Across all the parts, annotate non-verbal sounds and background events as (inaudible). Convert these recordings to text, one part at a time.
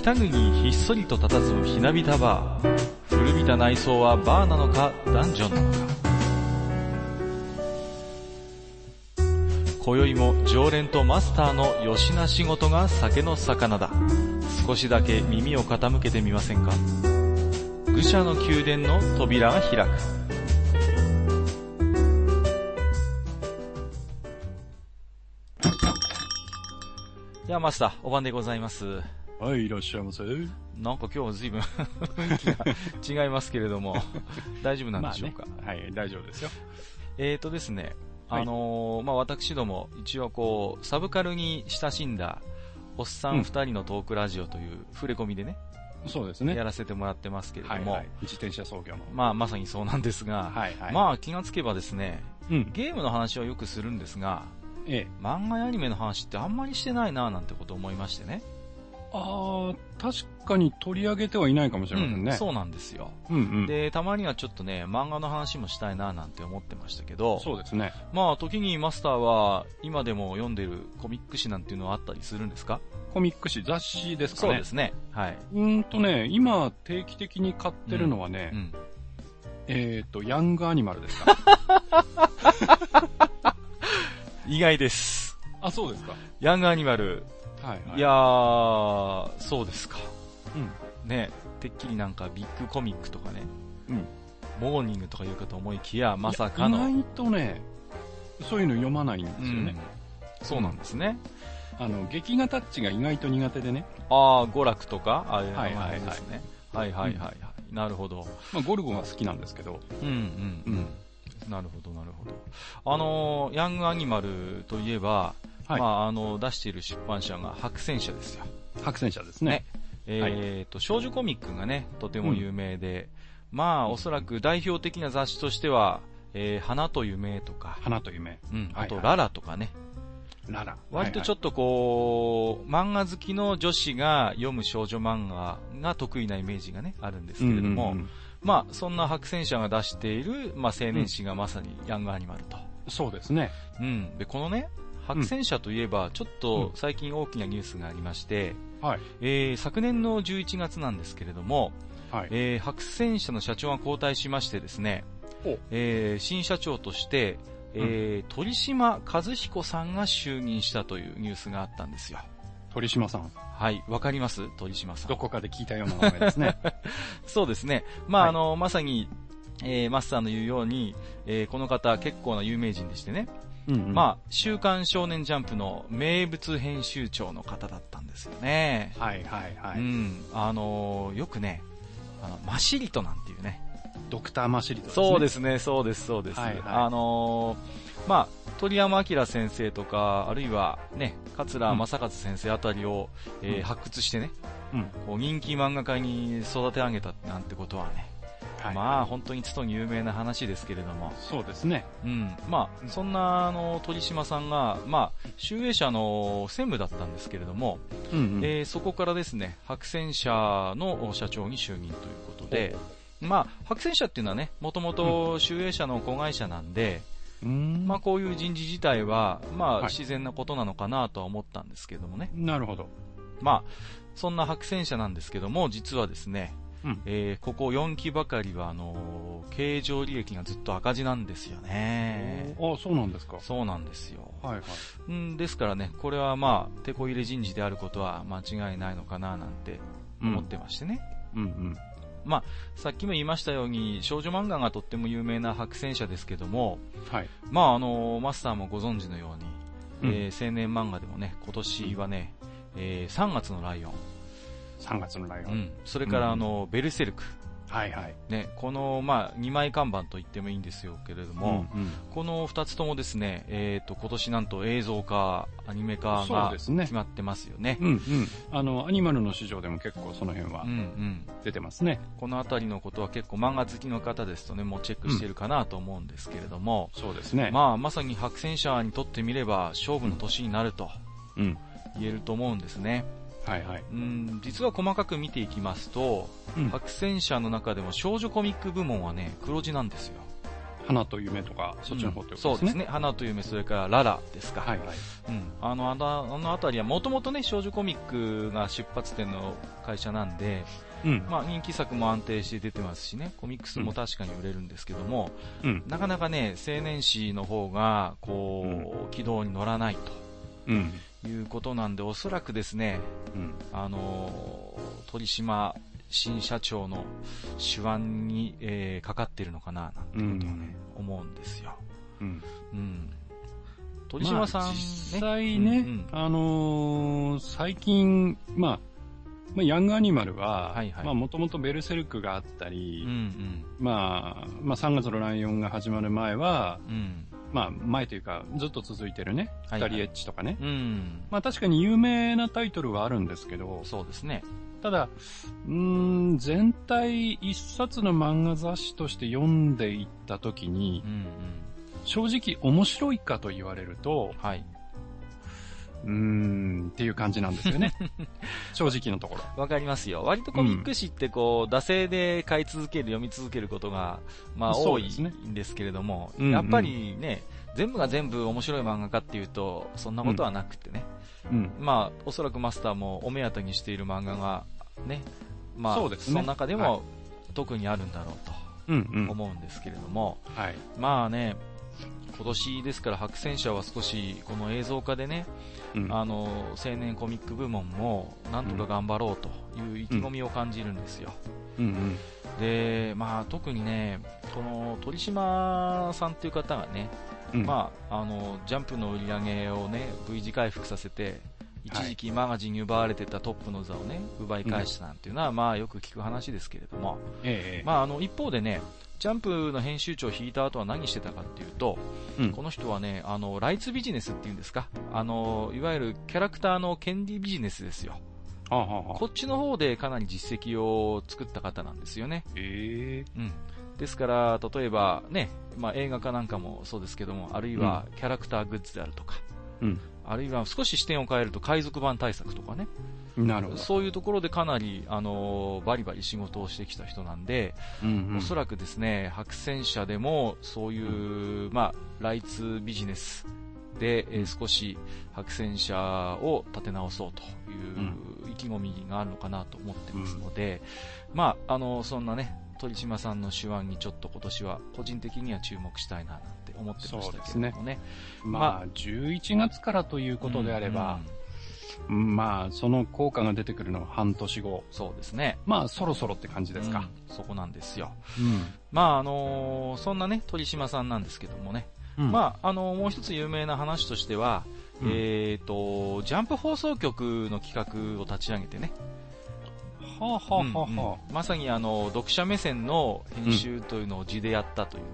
北国にひっそりと佇むひなびたバー。古びた内装はバーなのか、ダンジョンなのか。今宵も常連とマスターのよしな仕事が酒の魚だ。少しだけ耳を傾けてみませんか愚者の宮殿の扉が開く。いや、マスター、お晩でございます。はい、いらっしゃいませ。なんか今日は随分雰囲気が違いますけれども、(laughs) 大丈夫なんでしょうか、まあね、はい、大丈夫ですよ。えーとですね、はいあのーまあ、私ども、一応こう、サブカルに親しんだ、おっさん二人のトークラジオという触れ込みでね、そうですね。やらせてもらってますけれども、はいはい。自転車操業の。まあ、まさにそうなんですが、はいはい。まあ、気がつけばですね、うん。ゲームの話はよくするんですが、ええ。漫画やアニメの話ってあんまりしてないなぁなんてことを思いましてね。ああ、確かに取り上げてはいないかもしれませんね。うん、そうなんですよ。うんうん。で、たまにはちょっとね、漫画の話もしたいなぁなんて思ってましたけど、そうですね。まあ、時にマスターは、今でも読んでるコミック誌なんていうのはあったりするんですか？コミック誌、雑誌ですかね。そうですね。はい。うーんとね、今定期的に買ってるのはね、うん。えっ、と、ヤングアニマルですか。(laughs) 意外です。あ、そうですか。ヤングアニマル。はい、はい。いやー、そうですか。うん。ね、てっきりなんかビッグコミックとかね、うん。モーニングとか言うかと思いきや、まさかの。意外とね、そういうの読まないんですよね。うんそうなんですね。あの、劇画タッチが意外と苦手でね。ああ、娯楽とか、ああいう名はいはいはい。はいはいはいはい。なるほど。まあ、ゴルゴが好きなんですけど。うんうんうん。なるほどなるほど。あのー、ヤングアニマルといえば、はいまあ、あの、出している出版社が白戦社ですよ。白戦車ですね。えっ、と、少女コミックがね、とても有名で、まあ、おそらく代表的な雑誌としては、えー、花と夢とか、花と夢。うん、あと、はいはいララとかね、ララ。割とちょっっとこう、漫画好きの女子が読む少女漫画が得意なイメージがね、あるんですけれども、まあ、そんな白戦車が出している、まあ、青年誌がまさにヤングアニマルと。そうですね。うん。で、このね、白戦車といえば、ちょっと最近大きなニュースがありまして、はい。えー昨年の11月なんですけれども、はい。えー白戦車の社長が交代しましてですねお、えー新社長として、えー鳥島和彦さんが就任したというニュースがあったんですよ。鳥島さん。はい、わかります？鳥島さんど。こかで聞いたような名前ですね。(laughs) そうですね。まあ、はいあの、まさに、えーマスターの言うように、えーこの方結構な有名人でしてね、うんうんまあ、週刊少年ジャンプの名物編集長の方だったんですよね。はいはいはい。うん、あのーよくね、あの、マシリトなんていうね、ドクターマシリト。そうですすね、そうです、そうです。はいはいあのーまあ、鳥山明先生とか、あるいはね、桂正和先生あたりを、えーうん発掘してね、うん。こう人気漫画家に育て上げたなんてことはね、はい。まあ本当につとに有名な話ですけれども、そうですね。うん、まあ、そんなあの鳥島さんが、まあ、集英社の専務だったんですけれども、うんうん。えーそこからですね、白戦社の社長に就任ということで、まあ、白戦社っていうのはね、もともと集英社の子会社なんで、うーん。まあこういう人事自体は、まあはい自然なことなのかなとは思ったんですけどもね。なるほど。まあ、そんな白戦社なんですけども、実はですね、うん。えーここ4期ばかりは、あのー経常利益がずっと赤字なんですよね。あ、そうなんですか。そうなんですよ。はいはい。うん、ですからね、これはまあ、手こ入れ人事であることは間違いないのかななんて思ってましてね。うんうん。さっきも言いましたように、少女漫画がとっても有名な白戦社ですけども、はい。まああの、マスターもご存知のように、うんえー青年漫画でもね、今年はね、えー3月のライオン、3月のライオン。うん、それからあの、ベルセルク、はいはい。ね、この、まあ、2枚看板と言ってもいいんですよけれども、うんうんこの2つともですね、えっ、と、今年なんと映像化、アニメ化が決まってますよね。うんうん。あの、アニマルの市場でも結構その辺はうんうん。出てますね。このあたりのことは結構漫画好きの方ですとね、もうチェックしてるかなと思うんですけれども、そうですね。まあ、まさに白戦車にとってみれば勝負の年になるとうん。言えると思うんですね。はいはい。うん、実は細かく見ていきますと、うん白戦車の中でも少女コミック部門はね、黒字なんですよ。花と夢とか、そっちの方ってことですね。そうですね。花と夢、それからララですか。はいはい。うん。あの、あの、あのあたりはもともとね、少女コミックが出発点の会社なんで、うん。まあ人気作も安定して出てますしね、コミックスも確かに売れるんですけども、うん。なかなかね、青年誌の方が、こう、軌道に乗らないうん。ということなんで、おそらくですね、うん。あのー鳥島新社長の手腕に、えーかかってるのかな、なんてことをね、思うんですよ。うん。うん。鳥島さん、ねまあ実際ね、うんうんあのー最近、まあ、まあ、ヤングアニマルは、はいはいまあ、もともとベルセルクがあったうんり、うん。まあ、まあ、3月のライオンが始まる前は、うん。まあ、前というか、ずっと続いてるね、はいはい二人エッチとかね。うん。まあ、確かに有名なタイトルはあるんですけど、そうですね。ただ、うーん、全体一冊の漫画雑誌として読んでいったときにう、んうん。正直面白いかと言われると、はい。うーん、っていう感じなんですよね。(laughs) 正直のところ。わかりますよ。割とコミック誌ってこう、惰性で買い続ける、読み続けることが、まあ多いんですけれども、うんうんやっぱりね、全部が全部面白い漫画かっていうと、そんなことはなくてね。うん。まあ、おそらくマスターもお目当てにしている漫画が、ね、まあ、そねの中ではも、特にあるんだろううんうんと。思うんですけれども、はい。まあね、今年ですから白戦車は少しこの映像化でね、うん。あの、青年コミック部門もなんとか頑張ろうという意気込みを感じるんですよ。うん。うん。で、まあ特にね、この鳥島さんっていう方がね、うん。まあ、あの、ジャンプの売り上げをね、V 字回復させて、一時期マガジンに奪われてたトップの座をね、奪い返したなんていうのは、まあよく聞く話ですけれども、ええ。まああの、一方でね、ジャンプの編集長を引いた後は何してたかっていうと、うんこの人はね、あの、ライツビジネスっていうんですか、あの、いわゆるキャラクターの権利ビジネスですよ。はあはあはあこっちの方でかなり実績を作った方なんですよね。ええうん。ですから、例えばね、まあ映画化なんかもそうですけども、あるいはキャラクターグッズであるとか、うん。あるいは少し視点を変えると海賊版対策とかね、なるほど。そういうところでかなり、あのバリバリ仕事をしてきた人なんで、うんうん。おそらくですね、白戦車でもそういう、まあ、ライツビジネスで、えー少し白戦車を立て直そうという意気込みがあるのかなと思ってますので、まあ、あの、そんなね、鳥島さんの手腕にちょっと今年は個人的には注目したいななんて思ってましたけれどもね。まあ、11月からということであれば、まあ、その効果が出てくるのは半年後。そうですね。まあ、そろそろって感じですか。うんそこなんですよ。うん。まあ、あのそんなね、鳥島さんなんですけどもね。うんまあ、あのもう一つ有名な話としては、うんえっ、と、ジャンプ放送局の企画を立ち上げてね。はあ、はあはあうんはうんまさにあの、読者目線の編集というのを字でやったという、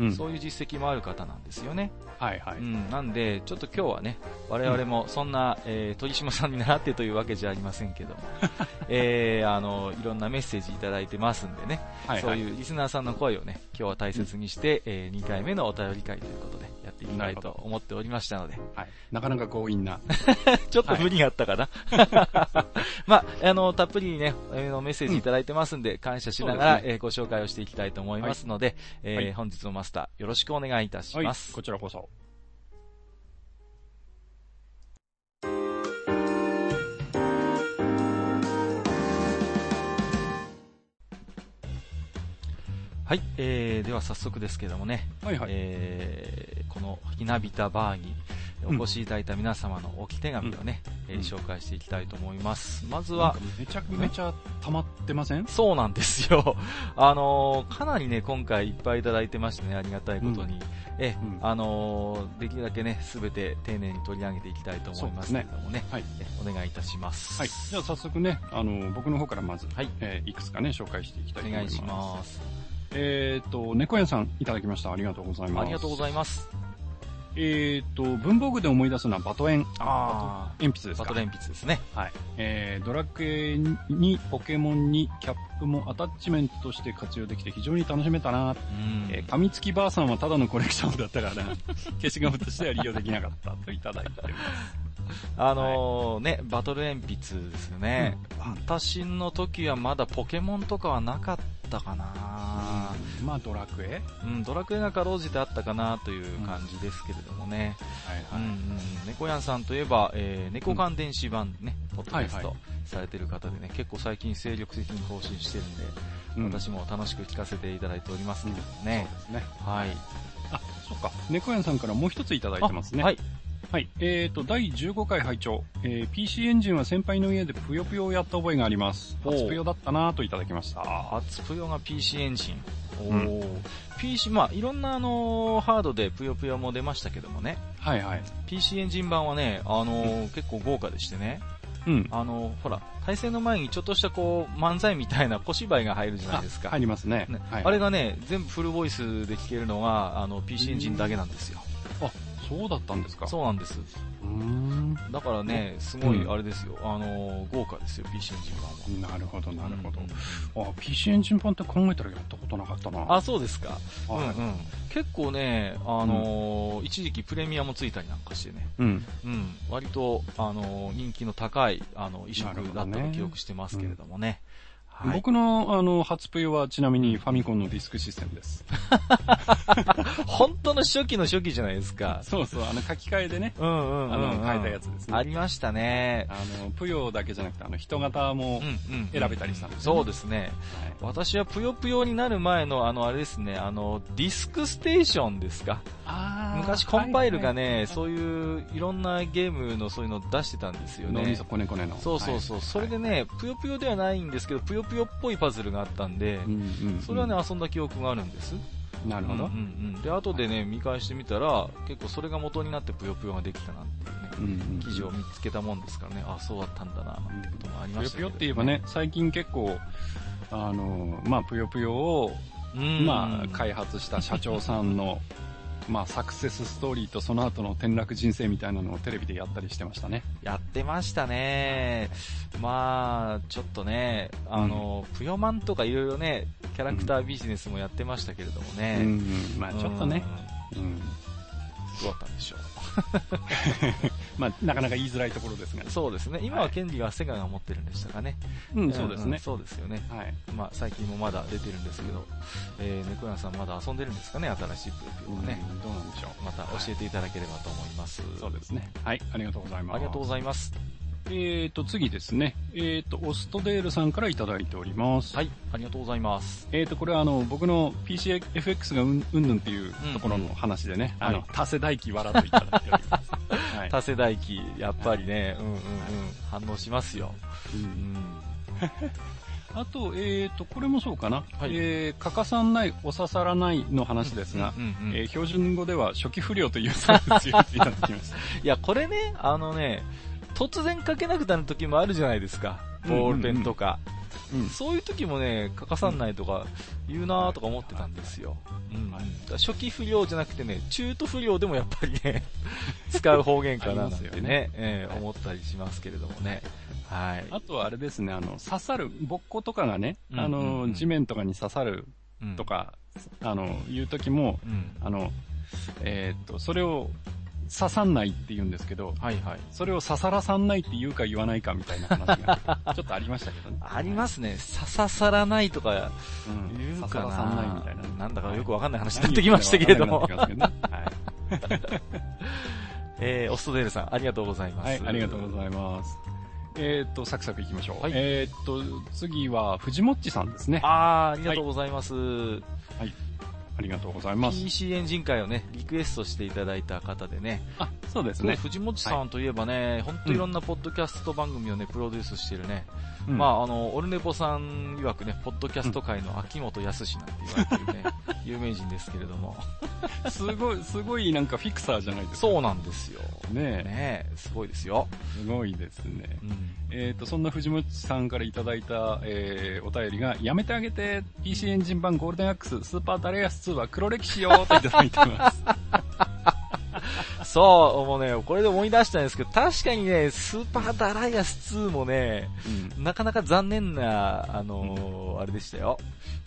あ、うん。そういう実績もある方なんですよね。はいはい。うん、なんで、ちょっと今日はね、我々もそんな、えー鳥島さんに習ってというわけじゃありませんけども、(laughs) えーあの、いろんなメッセージいただいてますんでね、はいはいそういうリスナーさんの声をね、今日は大切にして、え2回目のお便り会ということでやっていきたいと思っておりましたので、はい。なかなか強引な。(laughs) ちょっと無理があったかな。(laughs) まあ、あの、たっぷりにね、えーのメッセージいただいてますんで、感謝しながら、そうですえーご紹介をしていきたいと思いますので、えーはい本日のマスター、よろしくお願いいたしはい。ます。こちらこそ。はい、えー、では早速ですけどもね、はいはい。えーこのひなびたバーにお越しいただいた皆様の置き手紙をね、えーうん紹介していきたいと思います。まずはめちゃめちゃ溜まってません？そうなんですよ。(laughs) あのーかなりね、今回いっぱいいただいてましてね、ありがたいことに。え、うんあのーできるだけね、すべて丁寧に取り上げていきたいと思いますけれどもね、はい。えお願いいたします。はい。じゃあ早速ね、あの、僕の方からまず、はいえーいくつかね、紹介していきたいと思います。お願いします。えっ、と、猫屋さんいただきました。ありがとうございます。ありがとうございいます。えっ、と、文房具で思い出すのはバトエン。あ鉛筆ですかバトル鉛筆ですね。はい。えー、ドラクエにポケモンにキャップもアタッチメントとして活用できて非常に楽しめたな。うん。えー、噛みつきばあさんはただのコレクションだったからな。(laughs) 消しゴムとしては利用できなかったといただいてます。あのーね、バトル鉛筆ですよね。うん私の時はまだポケモンとかはなかったかな、まあドラクエ？うん、ドラクエがかろうじてあったかなという感じですけれどもね。はいはい。うんうん、猫やんさんといえば、えー、猫缶電子版ね、ポッドキャストされてる方でね、結構最近精力的に更新してるんで、うん、私も楽しく聞かせていただいておりますけどね。そうですね。はい。あ、そっか。猫やんさんからもう一ついただいてますね。はい。はい。えーと、第15回拝聴えー、PC エンジンは先輩の家でぷよぷよをやった覚えがあります。初ぷよだったなといただきました。初ぷよが PC エンジン。おー。うん、PC、まあいろんなあのー、ハードでぷよぷよも出ましたけどもね。はいはい。PC エンジン版はね、あのーうん、結構豪華でしてね。うん。あの、ほら、対戦の前にちょっとしたこう、漫才みたいな小芝居が入るじゃないですか。入りますね。ねはい、あれがね、全部フルボイスで聞けるのが、あの、PC エンジンだけなんですよ。あ、そうだったんですか？そうなんです。だからね、すごいあれですよ、うん、あの、豪華ですよ、PC エンジン版は。なるほど、なるほど。うん、あ、PC エンジン版って考えたらやったことなかったな。あ、そうですか。はい、うんうん。結構ね、あのー、一時期プレミアもついたりなんかしてね。うん。うん。割と、あのー、人気の高い、あの、移植だったと記憶してますけれどもね。はい、僕の、あの、初プヨはちなみにファミコンのディスクシステムです。(laughs) 本当の初期の初期じゃないですか。そうそう、あの書き換えでね。うんうん、うん、あの、変えたやつですね。ありましたね。あの、ぷよだけじゃなくて、あの、人型も選べたりしたんです、ねそうですね。はい、私はぷよぷよになる前の、あの、あれですね、あの、ディスクステーションですか？昔コンパイルがね、はいはい、そういういろんなゲームのそういうの出してたんですよね。脳みそこねこねの。そうそうそう。はい、それでね、ぷよぷよではないんですけど、ぷよぷよっぽいパズルがあったんで、それはね、遊んだ記憶があるんです。なるほど。うんうんうん、で、後でね、見返してみたら、結構それが元になってぷよぷよができたなんていうね、うんうん、記事を見つけたもんですからね、あ、そうだったんだな、なんてこともありましたぷよぷよって言えばね、最近結構、あの、まあ、ぷよぷよを、まあ、開発した社長さんのまあ、サクセスストーリーとその後の転落人生みたいなのをテレビでやったりしてましたね。やってましたね。まあ、ちょっとね、あの、うん、ぷよマンとかいろいろね、キャラクタービジネスもやってましたけれどもね。うん、うん、まあちょっとね、うん、どうだったんでしょう。(laughs) まあ、なかなか言いづらいところですが、そうですね。今は権利はセガが持ってるんでしたかね。うん、そうですね、そうですよね。はい。まあ、最近もまだ出てるんですけど、えー、猫屋さんまだ遊んでるんですかね、新しいプロピオはね。どうなんでしょう。また教えていただければと思います。そうですね。はい、ありがとうございます。ありがとうございます。えーと、次ですね。えーと、オストデールさんからいただいております。はい、ありがとうございます。えーと、これはあの、僕の PCFX がうんうんぬんっていうところの話でね、うんうん、あの、多世代機笑といただいております。(laughs) はい、多世代機、やっぱりね、うんうんうん、反応しますよ。うん、うん (laughs) あと、えーと、これもそうかな。はい、えー、欠かさない、お刺さらないの話ですが、うんうんうん、えー、標準語では初期不良というサービスをいただきました。(laughs) いや、これね、あのね、突然書けなくなる時もあるじゃないですか。ボールペンとか。うん、そういう時もね、書かさんないとか言うなとか思ってたんですよ。うん。初期不良じゃなくてね、中途不良でもやっぱりね、(laughs) 使う方言かななんてね、ねえー、思ったりしますけれどもね。はい。あとはあれですね、あの、刺さる、ぼっことかがね、あの、地面とかに刺さるとか、うん、あの、いう時も、うん、あの、えー、っと、それを刺さんないって言うんですけど、はいはい。それを刺さらさんないって言うか言わないかみたいな話が、(laughs) ちょっとありましたけどね。ありますね。刺ささらないとか言うかな、うん、刺さらさんないみたいな。なんだかよくわかんない話になってきましたけれども。はい。えー、オストデールさん、ありがとうございます。はい、ありがとうございます。えっ、ー、と、サクサクいきましょう。はい、えっ、ー、と、次は、藤もっちさんですね。ああ、ありがとうございます。はいありがとうございます。PC エンジン回をね、リクエストしていただいた方でね。あ、そうですね。藤本さんといえばね、本、は、当、い、いろんなポッドキャスト番組をね、プロデュースしてるね。うん、まあ、あの、オルネポさん曰くね、ポッドキャスト界の秋元康なんて言われてるね、(laughs) 有名人ですけれども。すごい、すごいなんかフィクサーじゃないですか。そうなんですよ。ねえ。ねすごいですよ。すごいですね。うん、えっ、ー、と、そんな藤本さんからいただいた、えー、お便りが、やめてあげて、PC エンジン版ゴールデンアックス、スーパーダライアス2は黒歴史よーといただいてます。(laughs) そう、もうね、これで思い出したんですけど、確かにね、スーパーダライアス2もね、うん、なかなか残念な、あのーうん、あれでしたよ。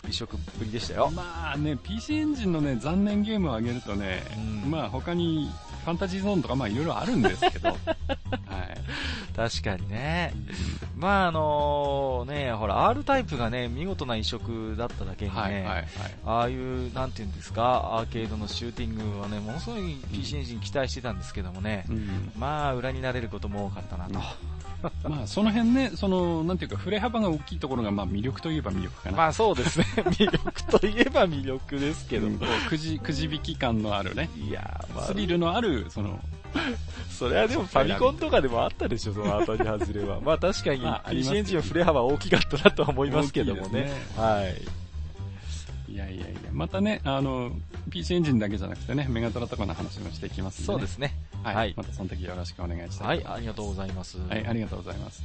移植ぶりでしたよ。まあね、PC エンジンのね、残念ゲームを上げるとね、うん、まあ他にファンタジーゾーンとかまあいろいろあるんですけど、(laughs) はい。確かにね。まああのね、ほら、R タイプがね、見事な移植だっただけにね、はいはいはい、ああいう、なんていうんですか、アーケードのシューティングはね、ものすごい PC エンジン期待してたんですけどもね、うん、まあ、裏になれることも多かったなと。(laughs) まあ、その辺ね、その、なんていうか、触れ幅が大きいところが、まあ、魅力といえば魅力かな。まあ、そうですね。(laughs) 魅力といえば魅力ですけど。うん、くじ、くじ引き感のあるね。いやまあ、スリルのある、その、(laughs) それはでもファミコンとかでもあったでしょ、その当たり外れは。まあ確かに、PC エンジンの振れ幅大きかったなとは思いますけどもね。ねはい。いやいやいや、またね、あの、PC エンジンだけじゃなくてね、メガドラとかの話もしていきますね、そうですね。はい。はい、またその時よろしくお願いします。はい、ありがとうございます。はい、ありがとうございます。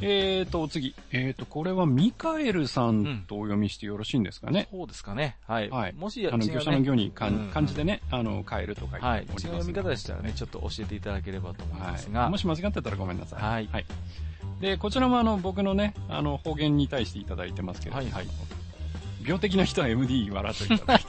えーと、次。えーと、これはミカエルさんとお読みしてよろしいんですかね？そうですかね。はい。はい。もし、あの、業者の行に漢字でね、あの、カエルとかはい。違う読み方でしたらね、ちょっと教えていただければと思いますが。もし間違ってたらごめんなさい。はい。はい。で、こちらもあの、僕のね、あの、方言に対していただいてますけど。はいはい。病的な人は MD 笑っていただいて。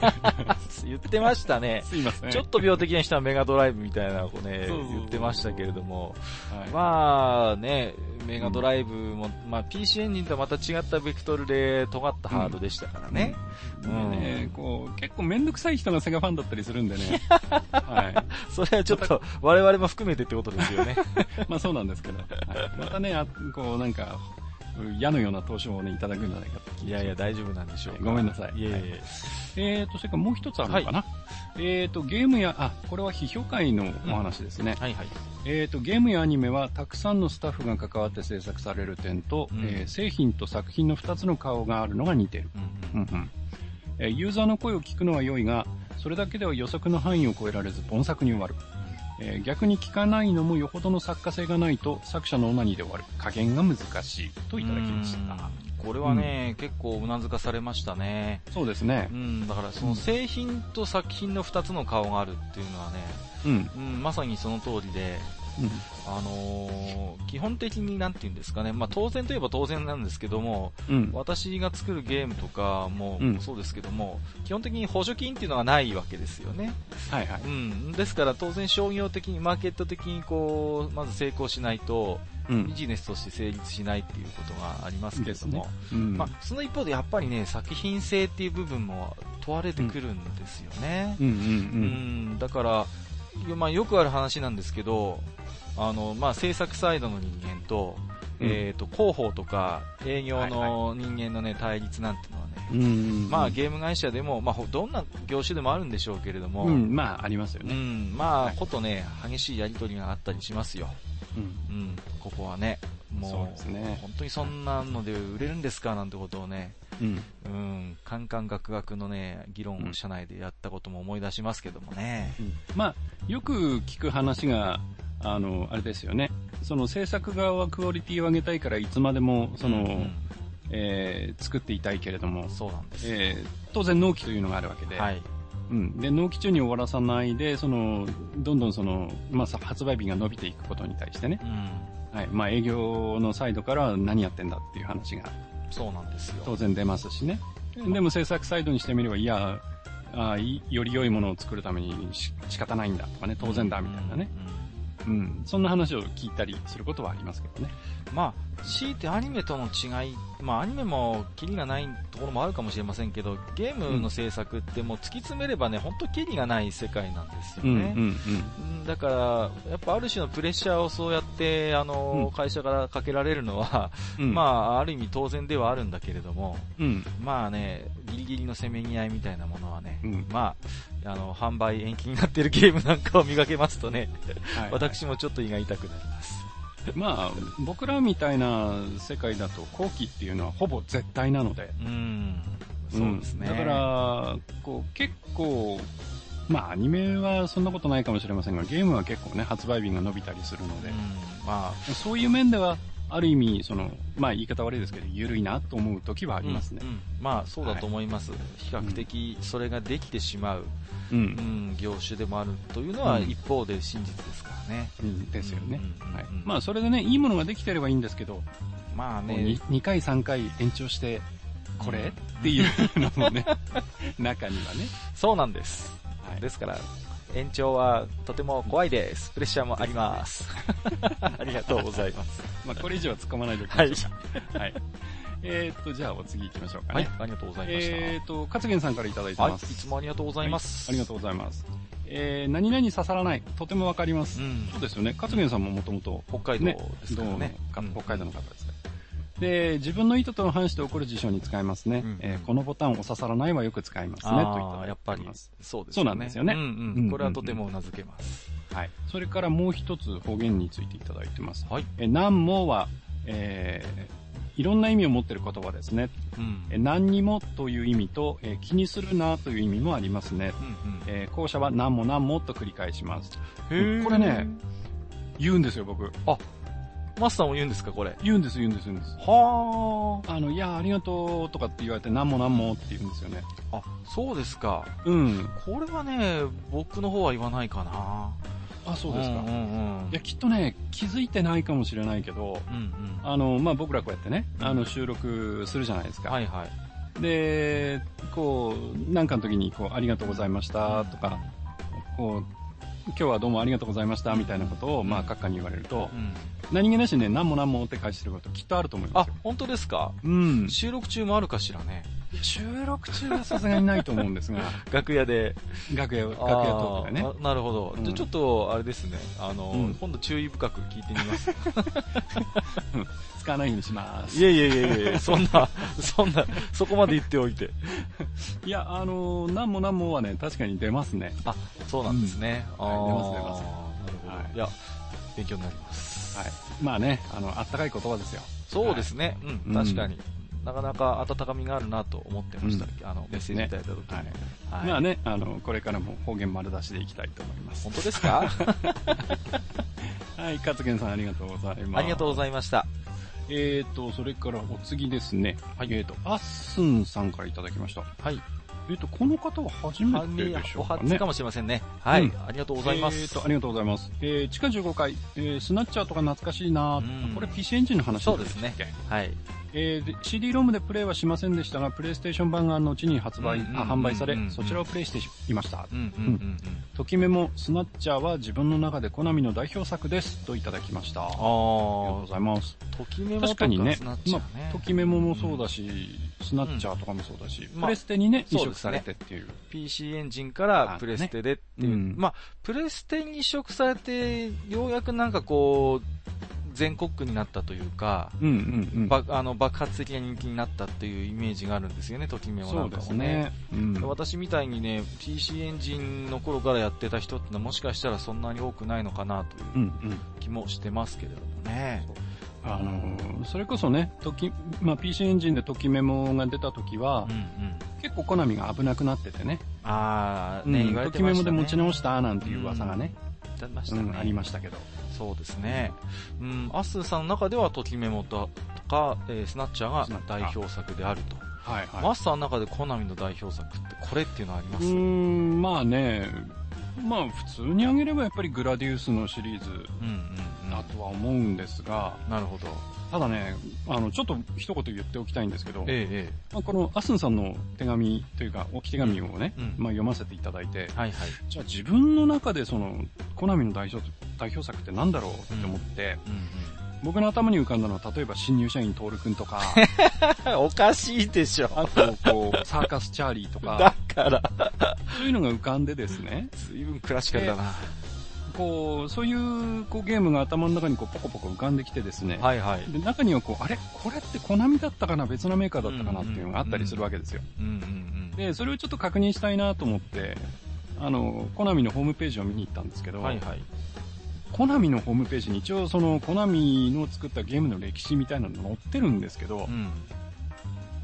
言ってましたね。すいません。ちょっと病的な人はメガドライブみたいなこうね、言ってましたけれども。はい、まあね、メガドライブも、うん、まあ PC エンジンとはまた違ったベクトルで尖ったハードでしたからね。うん。うん、ね、こう、結構めんどくさい人がセガファンだったりするんでね。(laughs) はい。それはちょっと我々も含めてってことですよね。(laughs) まあそうなんですけど。はい、またね、こうなんか、矢のような投資をね、いただくんじゃないかと。いやいや、大丈夫なんでしょう。ごめんなさい。いえいえ。えーと、それからもう一つあるのかな。はい、えーと、ゲームや、あ、これは批評会のお話ですね。うん、はいはい。えーと、ゲームやアニメはたくさんのスタッフが関わって制作される点と、うん、えー、製品と作品の二つの顔があるのが似てる。うんうん、うんユーザーの声を聞くのは良いが、それだけでは予測の範囲を超えられず、本作に終わる。えー、逆に聞かないのもよほどの作家性がないと作者のオナニーで終わる。加減が難しい。といただきました。これはね、うん、結構うなずかされましたね。そうですね。うん、だからその製品と作品の二つの顔があるっていうのはね、うん、うん、まさにその通りで、あのー、基本的になんて言うんですかね、まあ、当然といえば当然なんですけども、うん、私が作るゲームとかもそうですけども、うん、基本的に補助金っていうのがないわけですよね。はいはい。うん。ですから当然商業的に、マーケット的にこう、まず成功しないと、ビジネスとして成立しないっていうことがありますけれども、ね。うん、まあ、その一方でやっぱりね、作品性っていう部分も問われてくるんですよね。うん、うん、だから、まあ、よくある話なんですけど、あの、まあ、制作サイドの人間と、うん、えっ、ー、と、広報とか営業の人間のね、対立なんていうのはね、うん、まあ、ゲーム会社でも、まあ、どんな業種でもあるんでしょうけれども、うん、まあ、ありますよね。うん、まあ、はい、ことね、激しいやりとりがあったりしますよ。うん、うん、ここはね、もう、うね、本当にそんなので売れるんですかなんてことをね、うん、うん、カンカンガクガクのね、議論を社内でやったことも思い出しますけどもね。うん、まあ、よく聞く話が、あの、あれですよね。その制作側はクオリティを上げたいからいつまでも、その、うんうんえー、作っていたいけれども、そうなんです。えー、当然納期というのがあるわけで、はい。うん。で、納期中に終わらさないで、その、どんどんその、まあ、発売日が伸びていくことに対してね、うん、はい。まあ、営業のサイドから何やってんだっていう話が、そうなんですよ。当然出ますしね。でも制作サイドにしてみれば、いや、あより良いものを作るために仕方ないんだとかね、当然だみたいなね。うんうん、そんな話を聞いたりすることはありますけどね。まあ、強いてアニメとの違い、まあアニメもキリがないところもあるかもしれませんけど、ゲームの制作ってもう突き詰めればね、本当キリがない世界なんですよね。うんうんうん、だから、やっぱある種のプレッシャーをそうやって、あの、うん、会社からかけられるのは、うん、まあ、ある意味当然ではあるんだけれども、うん、まあね、ギリギリのせめぎ合いみたいなものはね、まあ、あの、販売延期になっているゲームなんかを見かけますとね、はいはい、私もちょっと胃が痛くなります。まあ、僕らみたいな世界だと後期っていうのはほぼ絶対なので。うん。そうですね。だから、こう、結構、まあ、アニメはそんなことないかもしれませんが、ゲームは結構ね、発売日が伸びたりするので、まあ、そういう面では、ある意味、その、まあ言い方悪いですけど、緩いなと思う時はありますね。うんうん、まあそうだと思います。はい、比較的それができてしまう、うん、うん、業種でもあるというのは一方で真実ですからね。うん、ですよね。はい。まあそれでね、いいものができてればいいんですけど、まあね、2, 2回3回延長して、これ、っていうのもね、(laughs) 中にはね。そうなんです。はい、ですから、延長はとても怖いです。プレッシャーもあります。(laughs) ありがとうございます。まあ、これ以上は突っ込まないでおきましょうか。はい。はいえー、っと、じゃあお次行きましょうかね。はい、ありがとうございました。えー、っと、勝元さんからいただいてます。はい、いつもありがとうございます。はい、ありがとうございます。えー、何々刺さらない。とてもわかります。うん、そうですよね。勝元さんももともと、北海道ですからね。北海道の方ですね。で、自分の意図との反して起こる事象に使いますね。うん、えー、このボタンを刺さらないはよく使いますね。といったやっぱり。そうですね。そうなんですよね。うんうん。これはとても頷けます。はい。それからもう一つ方言についていただいてます。はい。え、何もは、えー、いろんな意味を持っている言葉ですね。うん、え何にもという意味と、え気にするなという意味もありますね。うんうん、えー、後者は何も何もと繰り返します。これね、言うんですよ、僕。あ、マスターも言うんですか、これ？言うんです、言うんです、言うんです。はあ。あの、いや、ありがとうとかって言われて、何も何もって言うんですよね。あ、そうですか。うん。これはね、僕の方は言わないかな。あ、そうですか。うんうんうん、いや、きっとね、気づいてないかもしれないけど、うんうん、あの、まあ、僕らこうやってね、あの、収録するじゃないですか。はいはい。で、こう、なんかの時に、こう、ありがとうございましたとか、こう、今日はどうもありがとうございましたみたいなことを、まあ、閣下に言われると、うん、何気なしね、何も何もって返してることきっとあると思いますあ、本当ですか？うん。収録中もあるかしらね。収録中はさすがにないと思うんですが。(laughs) 楽屋で。楽屋、楽屋トークでね。なるほど。うん、じゃちょっと、あれですね。あの、うん、今度注意深く聞いてみます。(laughs) 使わないようにします。いやいやいやいやそんな、そんな、そこまで言っておいて。(laughs) いや、あの、何も何もはね、確かに出ますね。あ、そうなんですね。うん、はい、出ます出ます。なるほど。はい、いや、勉強になります。はい。まあね、あの、あったかい言葉ですよ。そうですね。はい、うん、確かに。なかなか温かみがあるなと思ってました、うん、あのメッセージいただいた時に、ねはいはい、まあねあのこれからも方言丸出しでいきたいと思います本当ですか？(laughs) はい勝元さんありがとうございますありがとうございましたえーと、それからお次ですね。はい。えーと、アッスンさんからいただきました。はい。えっ、ー、と、この方は初めてでしょうかね。お初かもしれませんね。はい、うん、ありがとうございます。えっ、ー、と、ありがとうございます。えー、地下15階、えー、スナッチャーとか懐かしいなこれ PC エンジンの話そうですね。はい。えー、CD ロムでプレイはしませんでしたが、プレイステーション版が後に発売、あ販売され、そちらをプレイしていました。ときめもスナッチャーは自分の中でコナミの代表作ですといただきました。あありがとうございます。ときメモ確かにね、まあ、ときメモもそうだし、スナッチャーとかもそうだし、プレステにね、移植されてっていう。PC エンジンからプレステでっていう、まあ、プレステに移植されて、ようやくなんかこう、全国区になったというか、うんうんうん、あの爆発的な人気になったっていうイメージがあるんですよね、ときめもなんかもね。ねうん、私みたいにね、PC エンジンの頃からやってた人ってのはもしかしたらそんなに多くないのかなという気もしてますけれどもね。うんうんあのそれこそね、とき、まあ、PC エンジンでときメモが出た時は、うんうん、結構コナミが危なくなっててね。ああ、ね。ときメモで持ち直したなんていう噂がね、うん、ありましたけど。そうですね。うん、アスさんの中ではときメモとか、えー、スナッチャーが代表作であると。はいはい。マスターの中でコナミの代表作ってこれっていうのはあります？うん、まあね、まあ普通に挙げればやっぱりグラディウスのシリーズだとは思うんですが、なるほど。ただね、あの、ちょっと一言言っておきたいんですけど、ええまあ、このアスンさんの手紙というか、置き手紙をね、うん、まあ、読ませていただいて、はいはい、じゃあ自分の中でその、コナミの代表代表作って何だろうって思って、うんうん。うん僕の頭に浮かんだのは、例えば新入社員トールくんとか、(laughs) おかしいでしょ。あと、こう、サーカスチャーリーとか、だ (laughs) から、そういうのが浮かんでですね。随分クラシカルだな。こう、そういうこうゲームが頭の中にこうポコポコ浮かんできてですね。はいはい。で、中にはこう、あれ？これってコナミだったかな？別のメーカーだったかなっていうのがあったりするわけですよ。うんうんうん、で、それをちょっと確認したいなと思って、あの、コナミのホームページを見に行ったんですけど、はいはい。コナミのホームページに一応そのコナミの作ったゲームの歴史みたいなの載ってるんですけど、うん、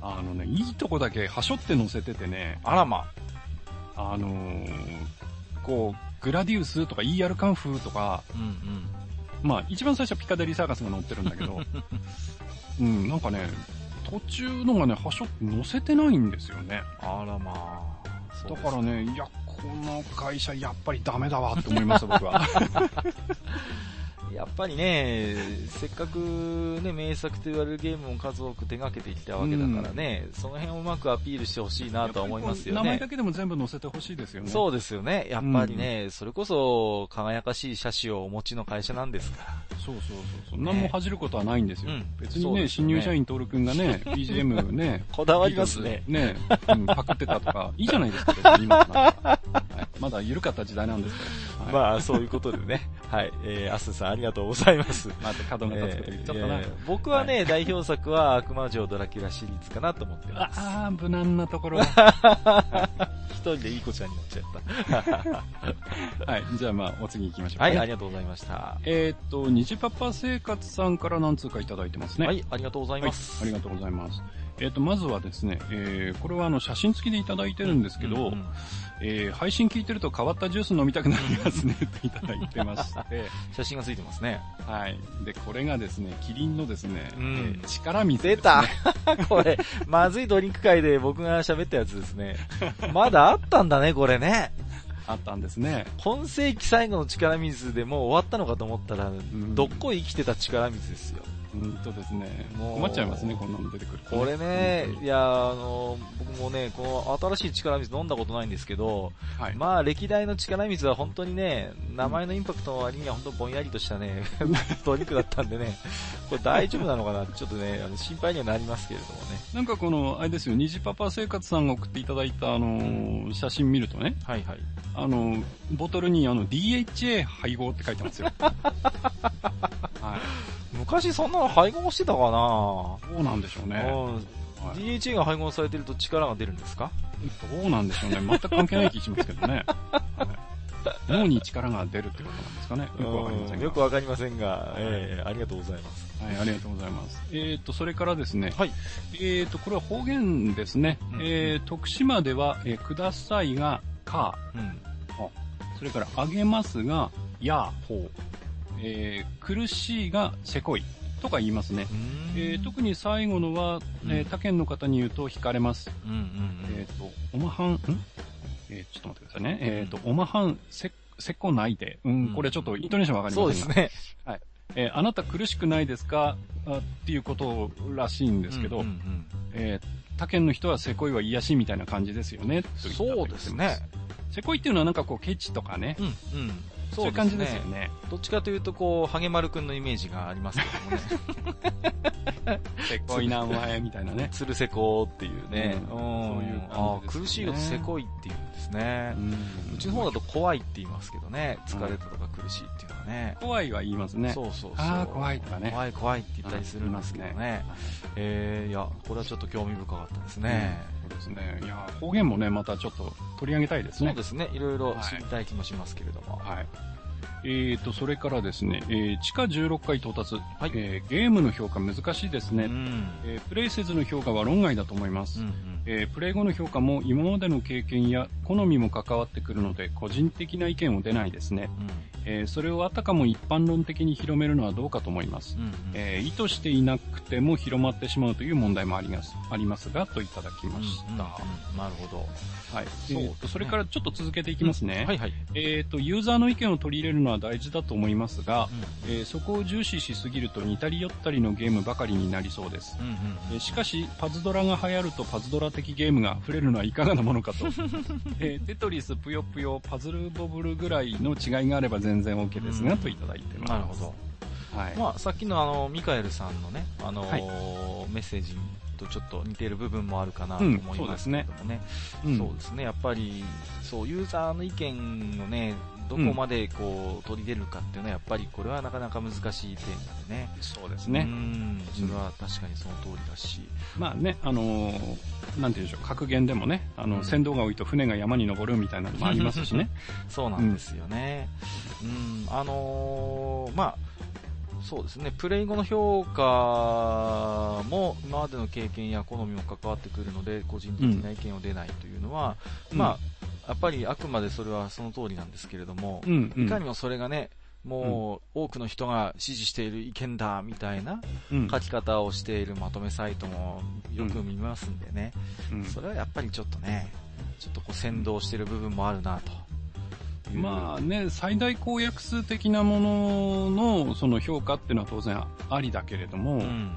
あのね、いいとこだけはしょって載せててね、あらま。あのー、こう、グラディウスとか ER カンフーとか、うんうん、まあ一番最初はピカデリーサーカスが載ってるんだけど、(laughs) うん、なんかね、途中のがね、はしょって載せてないんですよね。あらまあ。だからね、いや、この会社やっぱりダメだわって思いました、僕は。(laughs) やっぱりね、せっかくね、名作と言われるゲームを数多く手掛けてきたわけだからね、うん、その辺をうまくアピールしてほしいなと思いますよね。名前だけでも全部載せてほしいですよね。そうですよね。やっぱりね、うん、それこそ輝かしい写真をお持ちの会社なんですから。そうそうそうそう。何も恥じることはないんですよ。うん、別にね、ね新入社員トール君がね、BGM ね、(laughs) こだわりますね。ね、うん、パクってたとか、いいじゃないですか、今はい、まだ緩かった時代なんですから。はい、まあ、そういうことでね。はい。えー、アスさんありがとうございます。(laughs) また角が立つこと言っちゃったな。えー、僕はね、はい、代表作は悪魔城ドラキュラシリーズかなと思ってます。ああ、無難なところ。(laughs) 一人でいい子ちゃんになっちゃった。(laughs) はい。じゃあまあ、お次行きましょう、ね、はい、ありがとうございました。えっ、と、虹パパ生活さんから何通かいただいてますね。はい、ありがとうございます。はい、ありがとうございます。えっ、ー、と、まずはですね、えー、これはあの、写真付きでいただいてるんですけど、うんうん、えー、配信聞いてると変わったジュース飲みたくなりますね、といただいてまして。(laughs) 写真がついてますね。はい。で、これがですね、キリンのですね、うん、えー、力水ね、出た (laughs) これ、まずいドリンク会で僕が喋ったやつですね。まだあったんだね、これね。あったんですね。今世紀最後の力水でもう終わったのかと思ったら、うん、どっこい生きてた力水ですよ。うんとですね、困っちゃいますね、こんなの出てくる、ね、これね、いや、あの、僕もね、この新しい力水飲んだことないんですけど、はい、まあ、歴代の力水は本当にね、名前のインパクトの割には本当ぼんやりとしたね、(laughs) ドリンクだったんでね、これ大丈夫なのかな？ちょっとね、あの心配にはなりますけれどもね。なんかこの、あれですよ、虹パパ生活さんが送っていただいた、あの写真見るとね、はいはい。あの、ボトルにあの、DHA 配合って書いてますよ。(laughs) はい。昔そんなの配合してたかな？そうなんでしょうね。はい、DHA が配合されてると力が出るんですか？どうなんでしょうね。全く関係ない気しますけどね。はい、脳に力が出るってことなんですかね。よくわかりませんが。よくわかりませんが、えー、ありがとうございます。はい、ありがとうございます。えっ、ー、と、それからですね。はい。えっ、ー、と、これは方言ですね。うん、えー、徳島では、えー、くださいが、か、うん。それから、あげますが、や、ほう。えー、苦しいがせこいとか言いますね。えー、特に最後のは、えー、他県の方に言うと惹かれます。うんうんうん、えっ、ー、と、おまはん、ん？えー、ちょっと待ってくださいね。えっ、ー、と、おまはんせ、せこないで。うん、これちょっとイントネーションわかりませんが。そうですね。はい。えー、あなた苦しくないですか？っていうことらしいんですけど、うんうんうん、えー、他県の人はせこいは癒しみたいな感じですよね。そうですね。せこいっていうのはなんかこうケチとかね、うんうん、そういう感じですよね。どっちかというと、こう、ハゲマルくんのイメージがありますけどもね。(laughs) せこいな、お前、みたいなね。つるせこっていうね。うん、そういう感じ、ね、苦しいことせこいっていうんですね。うちの方だと怖いって言いますけどね。疲れたとか苦しいっていうね。怖いは言いますね。そうそうそう。ああ、怖いとかね。怖い怖いって言ったりするんですけどね。えー、いや、これはちょっと興味深かったですね。そうですね。いや、方言もね、またちょっと取り上げたいですね。そうですね。いろいろ知りたい気もしますけれども。はいえーと、それからですね、えー、地下16階到達、はい、えー、ゲームの評価難しいですね、うん、えー、プレイせずの評価は論外だと思います、うんうん、えー、プレイ後の評価も今までの経験や好みも関わってくるので個人的な意見を出ないですね、うん、えー、それをあたかも一般論的に広めるのはどうかと思います、うんうん、えー、意図していなくても広まってしまうという問題もあります。ありますがといただきました、うんうんうん、なるほどはい。そえーと、それからちょっと続けていきますね。はいはい。えっ、と、ユーザーの意見を取り入れるのは大事だと思いますが、うん、えー、そこを重視しすぎると似たり寄ったりのゲームばかりになりそうです。うんうんえー、しかし、パズドラが流行るとパズドラ的ゲームが触れるのはいかがなものかと。(laughs) えー、テトリス、ぷよぷよ、パズルボブルぐらいの違いがあれば全然 OK ですが、うん、といただいてます。なるほど。はい。まあ、さっきのあの、ミカエルさんのね、あのーはい、メッセージとちょっと似ている部分もあるかなと思いますけどもね。うん、そうですね。やっぱり、そう、ユーザーの意見をね、どこまでこう、取り入れるかっていうのは、やっぱりこれはなかなか難しい点でね。そうですね。うん。それは確かにその通りだし。まあね、あのー、なんていうんでしょう、格言でもね、あの、うん、船頭が多いと船が山に登るみたいなのもありますしね。(laughs) そうなんですよね。うん、あのー、まあ、そうですね、プレイ後の評価も今までの経験や好みも関わってくるので、個人的な意見を出ないというのは、うん、まあ、やっぱりあくまでそれはその通りなんですけれども、うんうん、いかにもそれがね、もう多くの人が支持している意見だみたいな書き方をしているまとめサイトもよく見ますんでね、うん、それはやっぱりちょっとね、ちょっとこう先導している部分もあるなと。まあね、最大公約数的なもののその評価っていうのは当然ありだけれども、うん、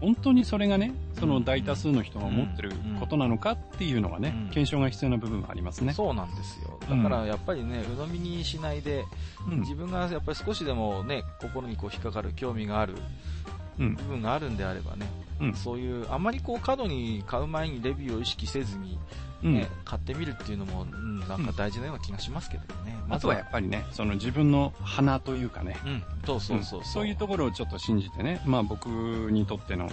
本当にそれがね、その大多数の人が思ってることなのかっていうのがね、検証が必要な部分がありますね。そうなんですよ。だからやっぱりね、鵜呑みにしないで、自分がやっぱり少しでもね、心にこう引っかかる、興味がある部分があるんであればね、うん、そういう、あまりこう過度に買う前にレビューを意識せずに、ね、うん、買ってみるっていうのも、うん、なんか大事なような気がしますけどね。まずはやっぱりね、その自分の鼻というかね。うん、そうそうそうそう。いうところをちょっと信じてね、まあ僕にとっての、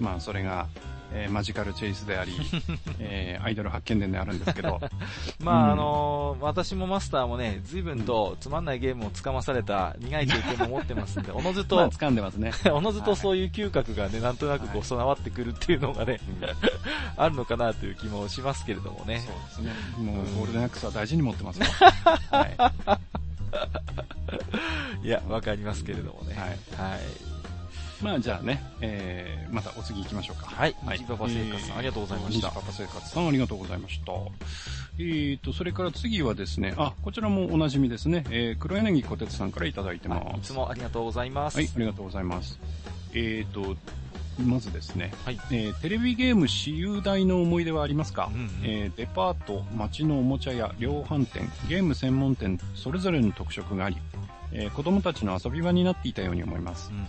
まあそれが、えー、マジカルチェイスであり、(laughs) えー、アイドル発見伝であるんですけど。(laughs) まあ、うん、あのー、私もマスターもね、随分とつまんないゲームをつかまされた苦い経験も持ってますんで、(laughs) おのずと、まあ、掴んでますね。おのずとそういう嗅覚がね、なんとなくこう備わってくるっていうのがね、はい、あるのかなという気もしますけれどもね。そうですね。もう、ゴールデンアックスは大事に持ってますよ。はい。いや、わかりますけれどもね。はい。はいまあじゃあね、えー、またお次行きましょうか。はい。はい。パパ生活さん、ありがとうございました。パパ生活さん、ありがとうございました。えーと、それから次はですね、あ、こちらもおなじみですね、えー、黒柳小鉄さんからいただいてます。いつもありがとうございます。はい、ありがとうございます。えーと、まずですね、はいえー、テレビゲーム私有代の思い出はありますか、うんうん、えー、デパート、街のおもちゃ屋、量販店、ゲーム専門店、それぞれの特色があり、えー、子供たちの遊び場になっていたように思います。うんうん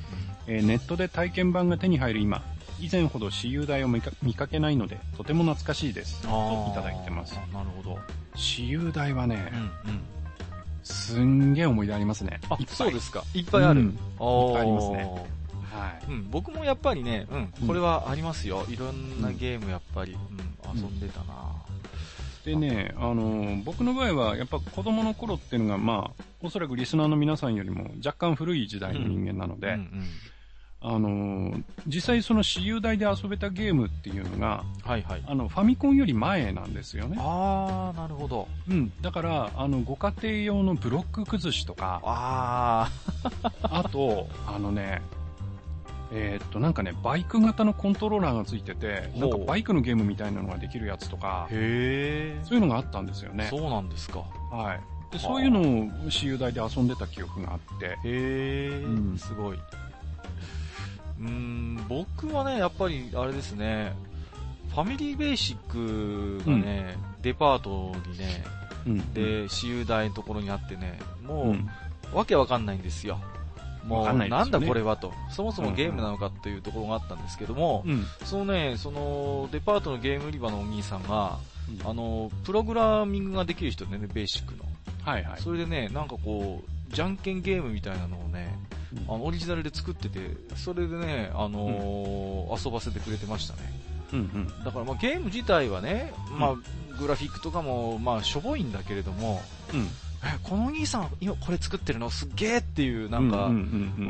えー、ネットで体験版が手に入る今、以前ほど私有代を見かけないので、とても懐かしいです。といただいてます。なるほど。私有代はね、うんうん、すんげえ思い出ありますね。あ、そうですか。いっぱいある。うん、いっぱいありますね。はい。うん、僕もやっぱりね、うん、これはありますよ。いろんなゲームやっぱり、うん、遊んでたな、でね、あの、僕の場合は、やっぱ子供の頃っていうのが、まあ、おそらくリスナーの皆さんよりも若干古い時代の人間なので、うんうんうんあのー、実際その私有台で遊べたゲームっていうのが、はいはい。あの、ファミコンより前なんですよね。あー、なるほど。うん。だから、あの、ご家庭用のブロック崩しとか、あー。(laughs) あと、あのね、えー、っと、なんかね、バイク型のコントローラーがついてて、なんかバイクのゲームみたいなのができるやつとか、へそういうのがあったんですよね。そうなんですか。はい。でそういうのを私有台で遊んでた記憶があって。へえ、うん、すごい。うん、僕はね、やっぱり、あれですね、ファミリーベーシックがね、うん、デパートにね、うん、で、私有台のところにあってね、もう、わけわかんないんですよ。もう、なんだこれはと。そもそもゲームなのかっていうところがあったんですけども、うん、そのね、その、デパートのゲーム売り場のお兄さんが、うん、あの、プログラミングができる人ね、ベーシックの。はいはい。それでね、なんかこう、じゃんけんゲームみたいなのをね、あのオリジナルで作ってて、それでね、あのー、遊ばせてくれてましたね。うんうん、だからまあゲーム自体はね、まあ、グラフィックとかもまあしょぼいんだけれども、うん、えこのお兄さん今これ作ってるの？すっげえっていうなんか、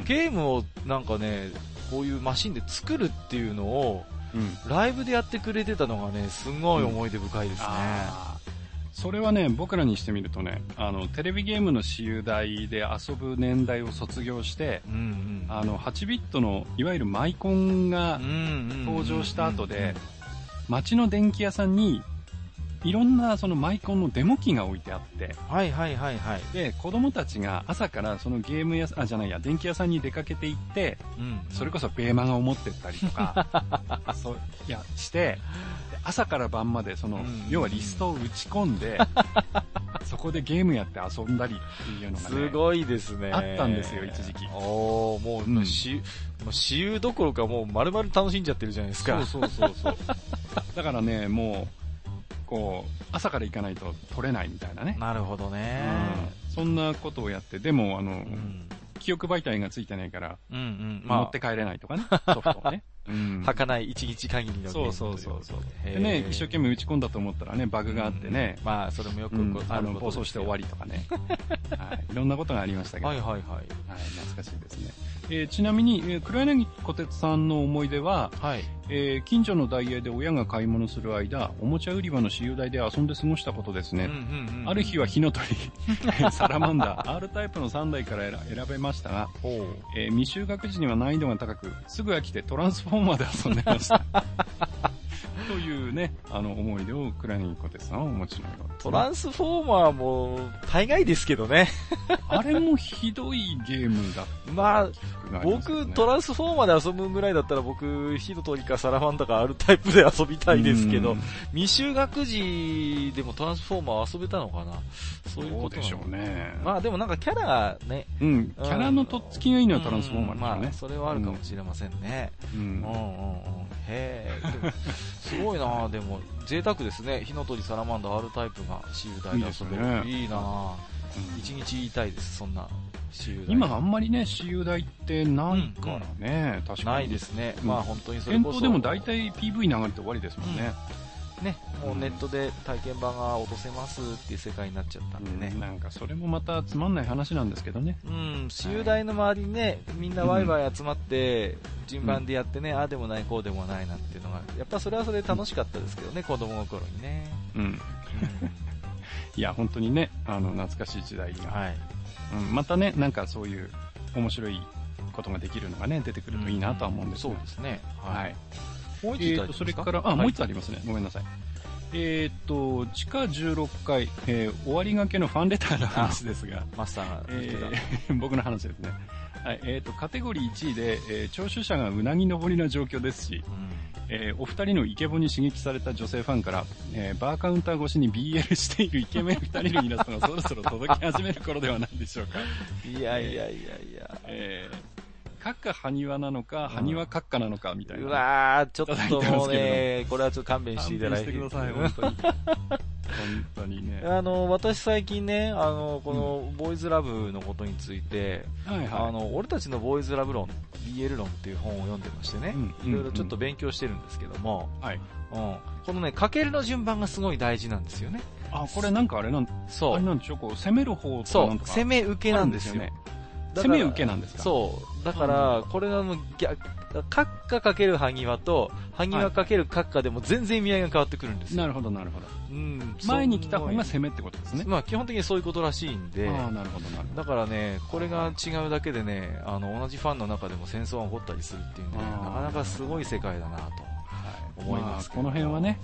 ゲームをなんかねこういうマシンで作るっていうのを、うん、ライブでやってくれてたのがねすごい思い出深いですね、それはね、僕らにしてみるとね、あの、テレビゲームの私有台で遊ぶ年代を卒業して、うんうん、あの、8ビットの、いわゆるマイコンが登場した後で、街の電気屋さんに、いろんなそのマイコンのデモ機が置いてあって、はいはいはいはい。で、子供たちが朝からそのゲーム屋、あ、じゃないや、電気屋さんに出かけて行って、うん、それこそベーマガを持ってったりとか、(laughs) そう、いや、して、朝から晩までその、うん、要はリストを打ち込んで、(laughs) そこでゲームやって遊んだりっていうのがね。すごいですね。あったんですよ、一時期。おもう、うん、し、もう私有どころかもう丸々楽しんじゃってるじゃないですか。そうそうそうそう。(laughs) だからね、もう、こう、朝から行かないと取れないみたいなね。なるほどね。うん、そんなことをやって、でも、あの、うん、記憶媒体がついてないから、うんうん、まあ、持って帰れないとかね、ソフトをね。(laughs) うん、儚い一日限りのそうそうそうそう。でね、一生懸命打ち込んだと思ったらね、バグがあってね。まあ、それもよく、あの、暴走して終わりとかね。(laughs) はい。いろんなことがありましたけど。はいはいはい。はい、懐かしいですね。えー、ちなみに、えー、黒柳小鉄さんの思い出は、はい、えー、近所のダイエーで親が買い物する間、おもちゃ売り場の私有台で遊んで過ごしたことですね。ある日は火の鳥、(laughs) サラマンダー、R タイプの3台から選べましたが、えー、未就学時には難易度が高く、すぐ飽きてトランスフォーマーで遊んでました。(laughs) というね、あの、思い出をクラニコテさんはお持ちのようトランスフォーマーも、大概ですけどね。(laughs) あれもひどいゲームだった。まあ、僕、トランスフォーマーで遊ぶぐらいだったら僕、火の鳥かサラマンダかあるタイプで遊びたいですけど、未就学時でもトランスフォーマー遊べたのかな？そういうことでしょうね。まあでもなんかキャラね。うん、キャラのとっつきがいいのはトランスフォーマーでしょうね。まあ、それはあるかもしれませんね。うん。うんうんうん。へえ。すごいなでも、贅沢ですね。火の鳥サラマンダ R タイプが私有台で遊べる。いい,、ね、いいな一、日言いたいです、そんな。今あんまりね、私有台ってないからね、うん、確かに。ないですね。まあ本当にそれこそ。店頭でも大体 PV 流れて終わりですもんね。ね、もうネットで体験版が落とせますっていう世界になっちゃったんでね。うん、なんかそれもまたつまんない話なんですけどね。うん、私有台の周りにね、みんなワイワイ集まって、順番でやってね、うん、ああでもない、こうでもないなんていうのが、やっぱそれはそれで楽しかったですけどね、子供の頃にね。うん。うん、(laughs) いや、本当にね、あの、懐かしい時代が。はい。うん、またね、なんかそういう面白いことができるのがね、出てくるといいなとは思うんですけど、そうですね。はい。もう一つ、えー、それから、あ、はい、もう一つありますね。ごめんなさい。えっ、と、地下16階、えー、終わりがけのファンレターの話ですが、マスターが、えー、(laughs) 僕の話ですね。はい、えっ、ー、と、カテゴリー1位で、えー、聴取者がうなぎ登りな状況ですし、うん、えー、お二人のイケボに刺激された女性ファンから、えー、バーカウンター越しに BL しているイケメン二人のイラストがそろそろ届き始める頃ではないでしょうか。(laughs) いやいやいやいや。えー閣下埴輪なのか、埴輪閣下なのか、みたいな。うわー、ちょっともうね、これはちょっと勘弁していただいて。してください、本当に。本当にね。(laughs) あの、私最近ね、あの、この、ボーイズラブのことについて、うん、はいはい、あの、俺たちのボーイズラブ論、BL 論っていう本を読んでましてね、いろいろちょっと勉強してるんですけども、はい。うん。このね、かけるの順番がすごい大事なんですよね。あ、これなんかあれなん、そう。あれなんでしょう、こう、攻める方とかそう、攻め受けなんですよね。攻め受けなんですか？そう。だから、これがもう逆、閣下かける萩和と、萩和かける閣下でも全然意味合いが変わってくるんですなるほど、なるほど。うん。前に来た方が攻めってことですね。まあ基本的にそういうことらしいんで。ああ、なるほど、なるほど。だからね、これが違うだけでね、あの、同じファンの中でも戦争が起こったりするっていうね、なかなかすごい世界だなと思います、まあ、この辺はね、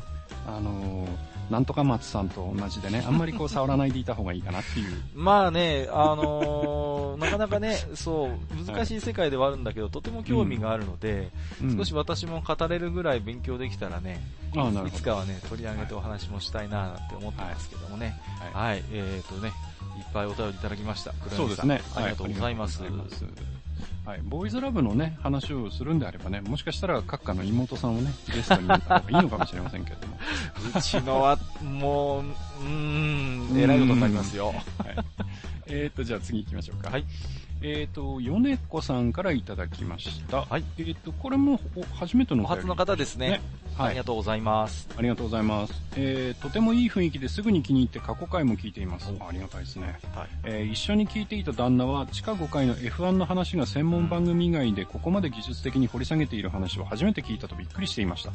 あのーなんとか松さんと同じでね、あんまりこう触らないでいた方がいいかなっていう。(laughs) まあね、あのー、(laughs) なかなかね、そう、難しい世界ではあるんだけど、とても興味があるので、うん、少し私も語れるぐらい勉強できたらね、いつかはね、取り上げてお話もしたいななんて思ってますけどもね。はい。はい、えっ、ー、とね、いっぱいお便りいただきました。そうですね。ありがとうございます。はいはい、ボーイズラブのね、話をするんであればね、もしかしたら閣下の妹さんをね、ゲストに呼んだ方がいいのかもしれませんけれども。うちのは、もう、うーん、偉いことになりますよ。はい。えーと、じゃあ次行きましょうか。はい。えっ、ー、と、米子さんからいただきました。はい。えっ、ー、と、これも初めてのお初の方ですね。ねはい。ありがとうございます。ありがとうございます。えー、とてもいい雰囲気ですぐに気に入って過去回も聞いています。ありがたいですね。はい。えー、一緒に聞いていた旦那は地下5階の F1 の話が専門番組以外でここまで技術的に掘り下げている話を初めて聞いたとびっくりしていました。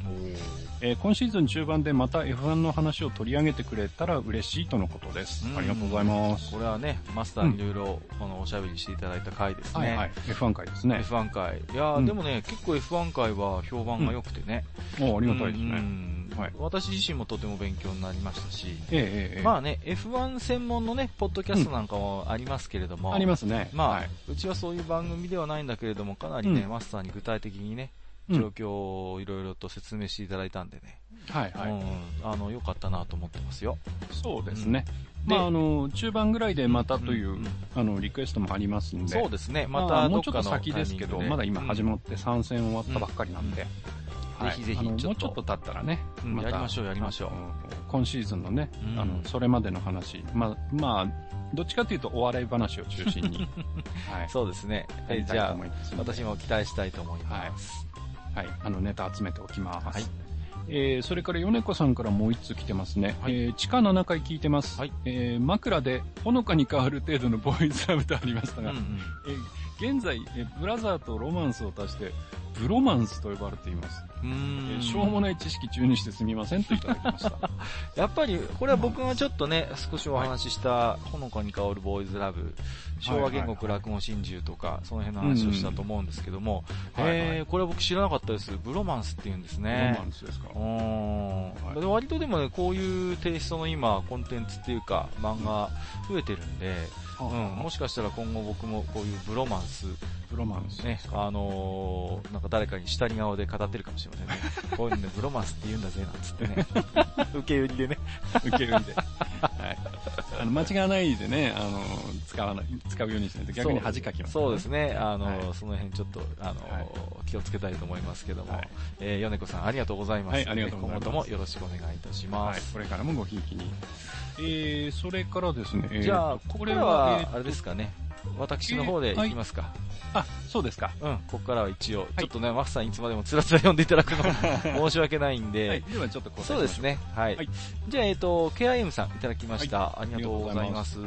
えー、今シーズン中盤でまた F1 の話を取り上げてくれたら嬉しいとのことです。ありがとうございます。これはね、マスターにいろいろこのおしゃべりしていただいた回ですね。はいはい。F1 回ですね。F1 回。いや、うん、でもね、結構 F1 回は評判が良くてね。うん、ありがたいですね。はい、私自身もとても勉強になりましたし、ええまあね、F1 専門のね、ポッドキャストなんかもありますけれども、ありますね。まあ、はい、うちはそういう番組ではないんだけれども、かなりね、マスターに具体的にね、状況をいろいろと説明していただいたんでね、はいはい。うん、あの、良かったなと思ってますよ。そうですね。まあ、あの、中盤ぐらいでまたという、あの、リクエストもありますんで。そうですね。また、もうちょっと先ですけど、まだ今始まって参戦終わったばっかりなんで。ぜひぜひ、もうちょっと経ったらね、まやりましょう、やりましょう。今シーズンのね、あの、それまでの話、まあ、まあ、どっちかというとお笑い話を中心に。(laughs) はい。そうですね。えじゃあ、私も期待したいと思います。はい。あの、ネタ集めておきます。はい。えー、それから米子さんからもう一つ来てますね。はい、えー、地下7階聞いてます。はい、えー、枕でほのかに変わる程度のボーイズラブとありましたが、うんうん、えー、現在、えー、ブラザーとロマンスを足して、ブロマンスと呼ばれています。うん、しょうもない知識中にしてすみませんといただきました。(laughs) やっぱり、これは僕がちょっとね、少しお話しした、ほのかに香るボーイズラブ、昭和言語落語真珠とか、その辺の話をしたと思うんですけども、えこれは僕知らなかったです。ブロマンスって言うんですね。ブロマンスですか？うん。割とでもね、こういうテイストの今、コンテンツっていうか、漫画増えてるんで、うん、もしかしたら今後僕もこういうブロマンス、ブロマンスね、あのー、なんか誰かに下り顔で語ってるかもしれませんね。(laughs) こういうのね、ブロマンスって言うんだぜ、なんつってね。(laughs) 受け売りでね。受け売りで。(laughs) はい。あの、間違わないでね、あの、使わない、使うようにしないと逆に恥かきます、ね、そうですね。あの、はい、その辺ちょっと、あの、はい、気をつけたいと思いますけども、はい、えー、米子さんありがとうございます。はい、ありがとうございます。今後ともよろしくお願いいたします。はい、これからもごひいきに。えー、それからですね、じゃあ、これは、あれですかね。私の方で行きますか。あ、そうですか。うん、ここからは一応、ちょっとね、マフさんいつまでもつらつら読んでいただくの (laughs) 申し訳ないんで。はい、ではちょっとそうですね。はい。はい、じゃあ、えっ、ー、と、KIM さんいただきました。ありがとうございます。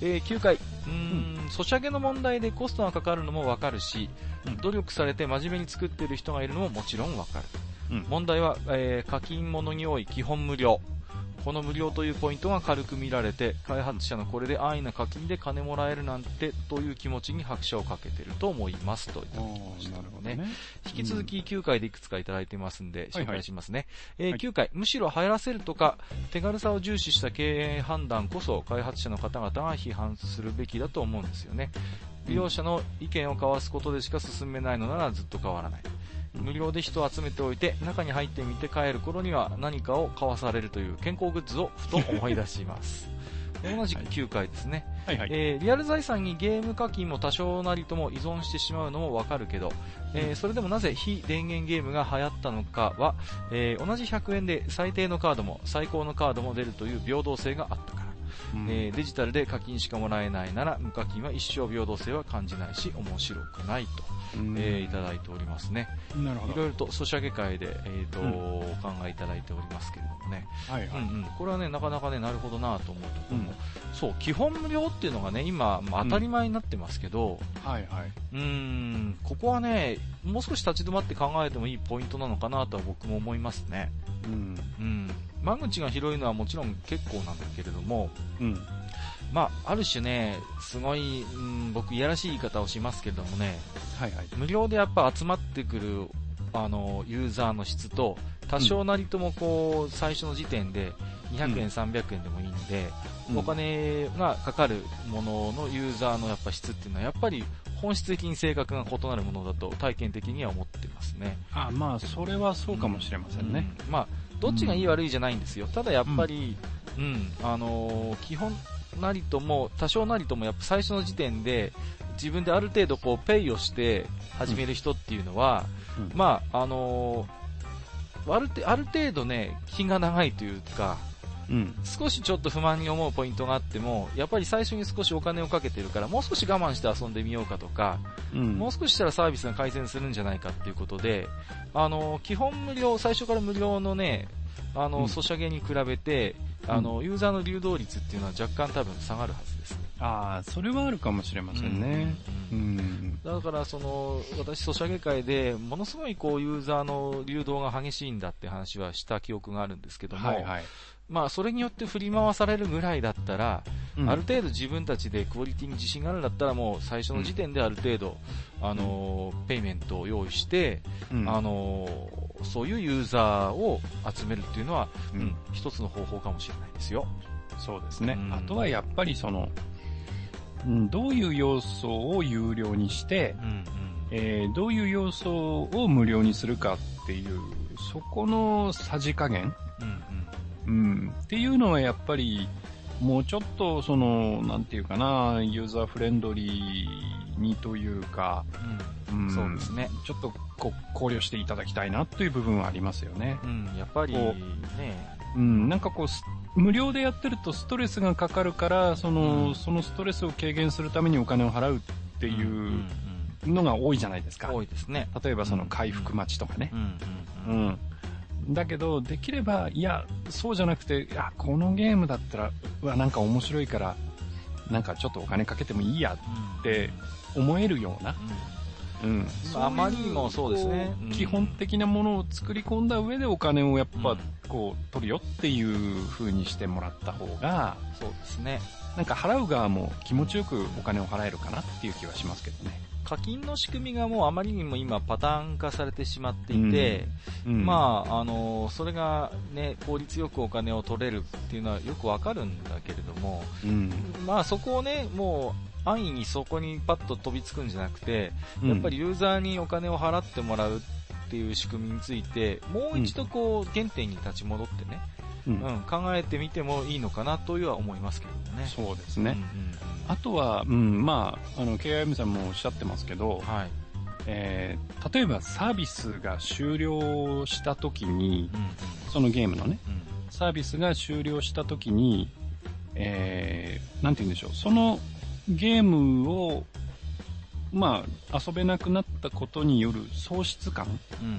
えー、9回。うん、ソシャゲの問題でコストがかかるのもわかるし、うん、努力されて真面目に作っている人がいるのももちろんわかる。うん、問題は、えー、課金物に多い基本無料。この無料というポイントが軽く見られて、開発者のこれで安易な課金で金もらえるなんてという気持ちに拍車をかけてると思いますといただきました。ね、ね、引き続き9回でいくつかいただいてますんで、紹介しますね。はいはい、えー、9回、むしろ入らせるとか、手軽さを重視した経営判断こそ開発者の方々が批判するべきだと思うんですよね。利用者の意見を交わすことでしか進めないのならずっと変わらない。無料で人を集めておいて、中に入ってみて帰る頃には何かを買わされるという健康グッズをふと思い出します。(laughs) 同じく9回ですね、はいはいえー、リアル財産にゲーム課金も多少なりとも依存してしまうのもわかるけど、えー、それでもなぜ非電源ゲームが流行ったのかは、えー、同じ100円で最低のカードも最高のカードも出るという平等性があったから。うん、えー、デジタルで課金しかもらえないなら無課金は一生平等性は感じないし面白くないと、えー、いただいておりますね。なるほど。いろいろとソシャゲ会で、えーと、うん、お考えいただいておりますけれどもね。はいはい。うんうん、これはね、なかなかね、なるほどなと思うところも、うん、そう、基本無料っていうのがね、今、まあ、当たり前になってますけど、はいはい。うん、ここはね、もう少し立ち止まって考えてもいいポイントなのかなとは僕も思いますね。うん。うん。間口が広いのはもちろん結構なんだけれども、うん。まあ、ある種ね、すごい、うん、僕、いやらしい言い方をしますけれどもね、はいはい、無料でやっぱ集まってくる、あの、ユーザーの質と、多少なりともこう、最初の時点で、200円、うん、300円でもいいんで、うん、お金がかかるもののユーザーのやっぱ質っていうのは、やっぱり本質的に性格が異なるものだと体験的には思ってますね。あまあ、それはそうかもしれませんね。うん、まあ、どっちがいい悪いじゃないんですよ。ただやっぱり、うん、あのー、基本なりとも、多少なりともやっぱ最初の時点で、自分である程度こう、ペイをして始める人っていうのは、うん、まあ、あのー、あるある程度ね、気が長いというか、うん、少しちょっと不満に思うポイントがあっても、やっぱり最初に少しお金をかけてるから、もう少し我慢して遊んでみようかとか、うん、もう少ししたらサービスが改善するんじゃないかっていうことで、あの、基本無料、最初から無料のね、あの、ソシャゲに比べて、あの、ユーザーの流動率っていうのは若干多分下がるはずです。ああ、それはあるかもしれませんね。うん。うん、だから、その、私、ソシャゲ界で、ものすごいこう、ユーザーの流動が激しいんだって話はした記憶があるんですけども、はいはい、まあ、それによって振り回されるぐらいだったら、うん、ある程度自分たちでクオリティに自信があるんだったら、もう最初の時点である程度、うん、あのペイメントを用意して、うん、あのそういうユーザーを集めるっていうのは、うん、一つの方法かもしれないですよ。そうですね。あとはやっぱりその、うん、どういう要素を有料にして、うんうん、えー、どういう要素を無料にするかっていう、そこのさじ加減、うんうん。うん、っていうのはやっぱり、もうちょっと、その、なんていうかな、ユーザーフレンドリーにというか、うん、うん、そうですね。ちょっとこ考慮していただきたいなという部分はありますよね。うん、やっぱりね、うん、なんかこう、無料でやってるとストレスがかかるから、その、うん、そのストレスを軽減するためにお金を払うっていうのが多いじゃないですか。多いですね。例えばその回復待ちとかね。うん。うんだけど、できれば、いや、そうじゃなくて、いや、このゲームだったら、うわ、なんか面白いから、なんかちょっとお金かけてもいいやって思えるような、うん。あまりにもそうですね。基本的なものを作り込んだ上でお金をやっぱ、こう、取るよっていう風にしてもらった方が、そうですね。なんか払う側も気持ちよくお金を払えるかなっていう気はしますけどね。課金の仕組みがもうあまりにも今パターン化されてしまっていて、うん。うん、まあ、あの、それがね、効率よくお金を取れるっていうのはよくわかるんだけれども、うん、まあそこをね、もう安易にそこにパッと飛びつくんじゃなくて、やっぱりユーザーにお金を払ってもらうっていう仕組みについて、もう一度こう、原点に立ち戻ってね、うん、考えてみてもいいのかなというは思いますけどね。そうですね。うんうんあとは、うん、まあ、あの、KIM さんもおっしゃってますけど、はい。えー、例えばサービスが終了した時に、うんうん、そのゲームのね、うん、サービスが終了した時に、えー、なんて言うんでしょう、そのゲームを、まあ、遊べなくなったことによる喪失感、うんうんう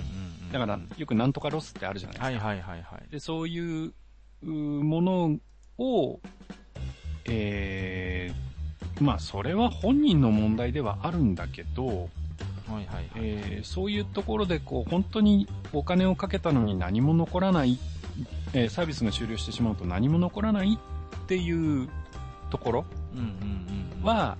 ん、だから、よくなんとかロスってあるじゃないですか。はいはいはいはい。で、そういうものを、えー、まあ、それは本人の問題ではあるんだけど、はいはいはい、えー、そういうところでこう本当にお金をかけたのに何も残らない、えー、サービスが終了してしまうと何も残らないっていうところは、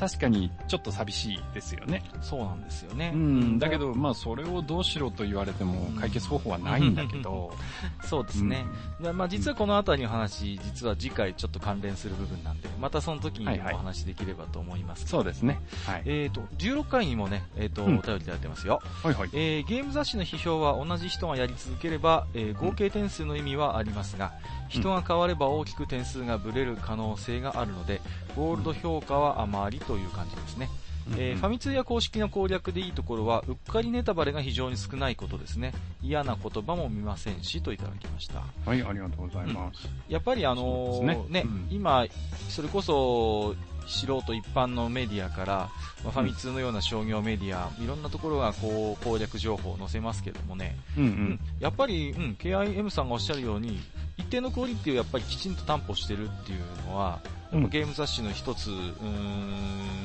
確かにちょっと寂しいですよね。そうなんですよね。うん。だけど、まあ、それをどうしろと言われても解決方法はないんだけど。(laughs) そうですね。うん、まあ、実はこのあたりの話、実は次回ちょっと関連する部分なんで、またその時にお話できればと思います、そうですね。はい。えっ、ー、と、16回にもね、えっ、ー、と、うん、お便りいただいてますよ。はいはい。えー、ゲーム雑誌の批評は同じ人がやり続ければ、えー、合計点数の意味はありますが、人が変われば大きく点数がブレる可能性があるので、ゴールド評価はあまりという感じですね。えー、ファミ通や公式の攻略でいいところは、うっかりネタバレが非常に少ないことですね。嫌な言葉も見ませんし、といただきました。はい、ありがとうございます。うん、やっぱりあのー、ね、ねうん、今、それこそ、素人一般のメディアから、まあ、ファミ通のような商業メディア、いろんなところがこう攻略情報を載せますけどもね、うん、うん、やっぱり、うん、KIM さんがおっしゃるように、一定のクオリティをやっぱりきちんと担保してるっていうのは、ゲーム雑誌の一つ、うん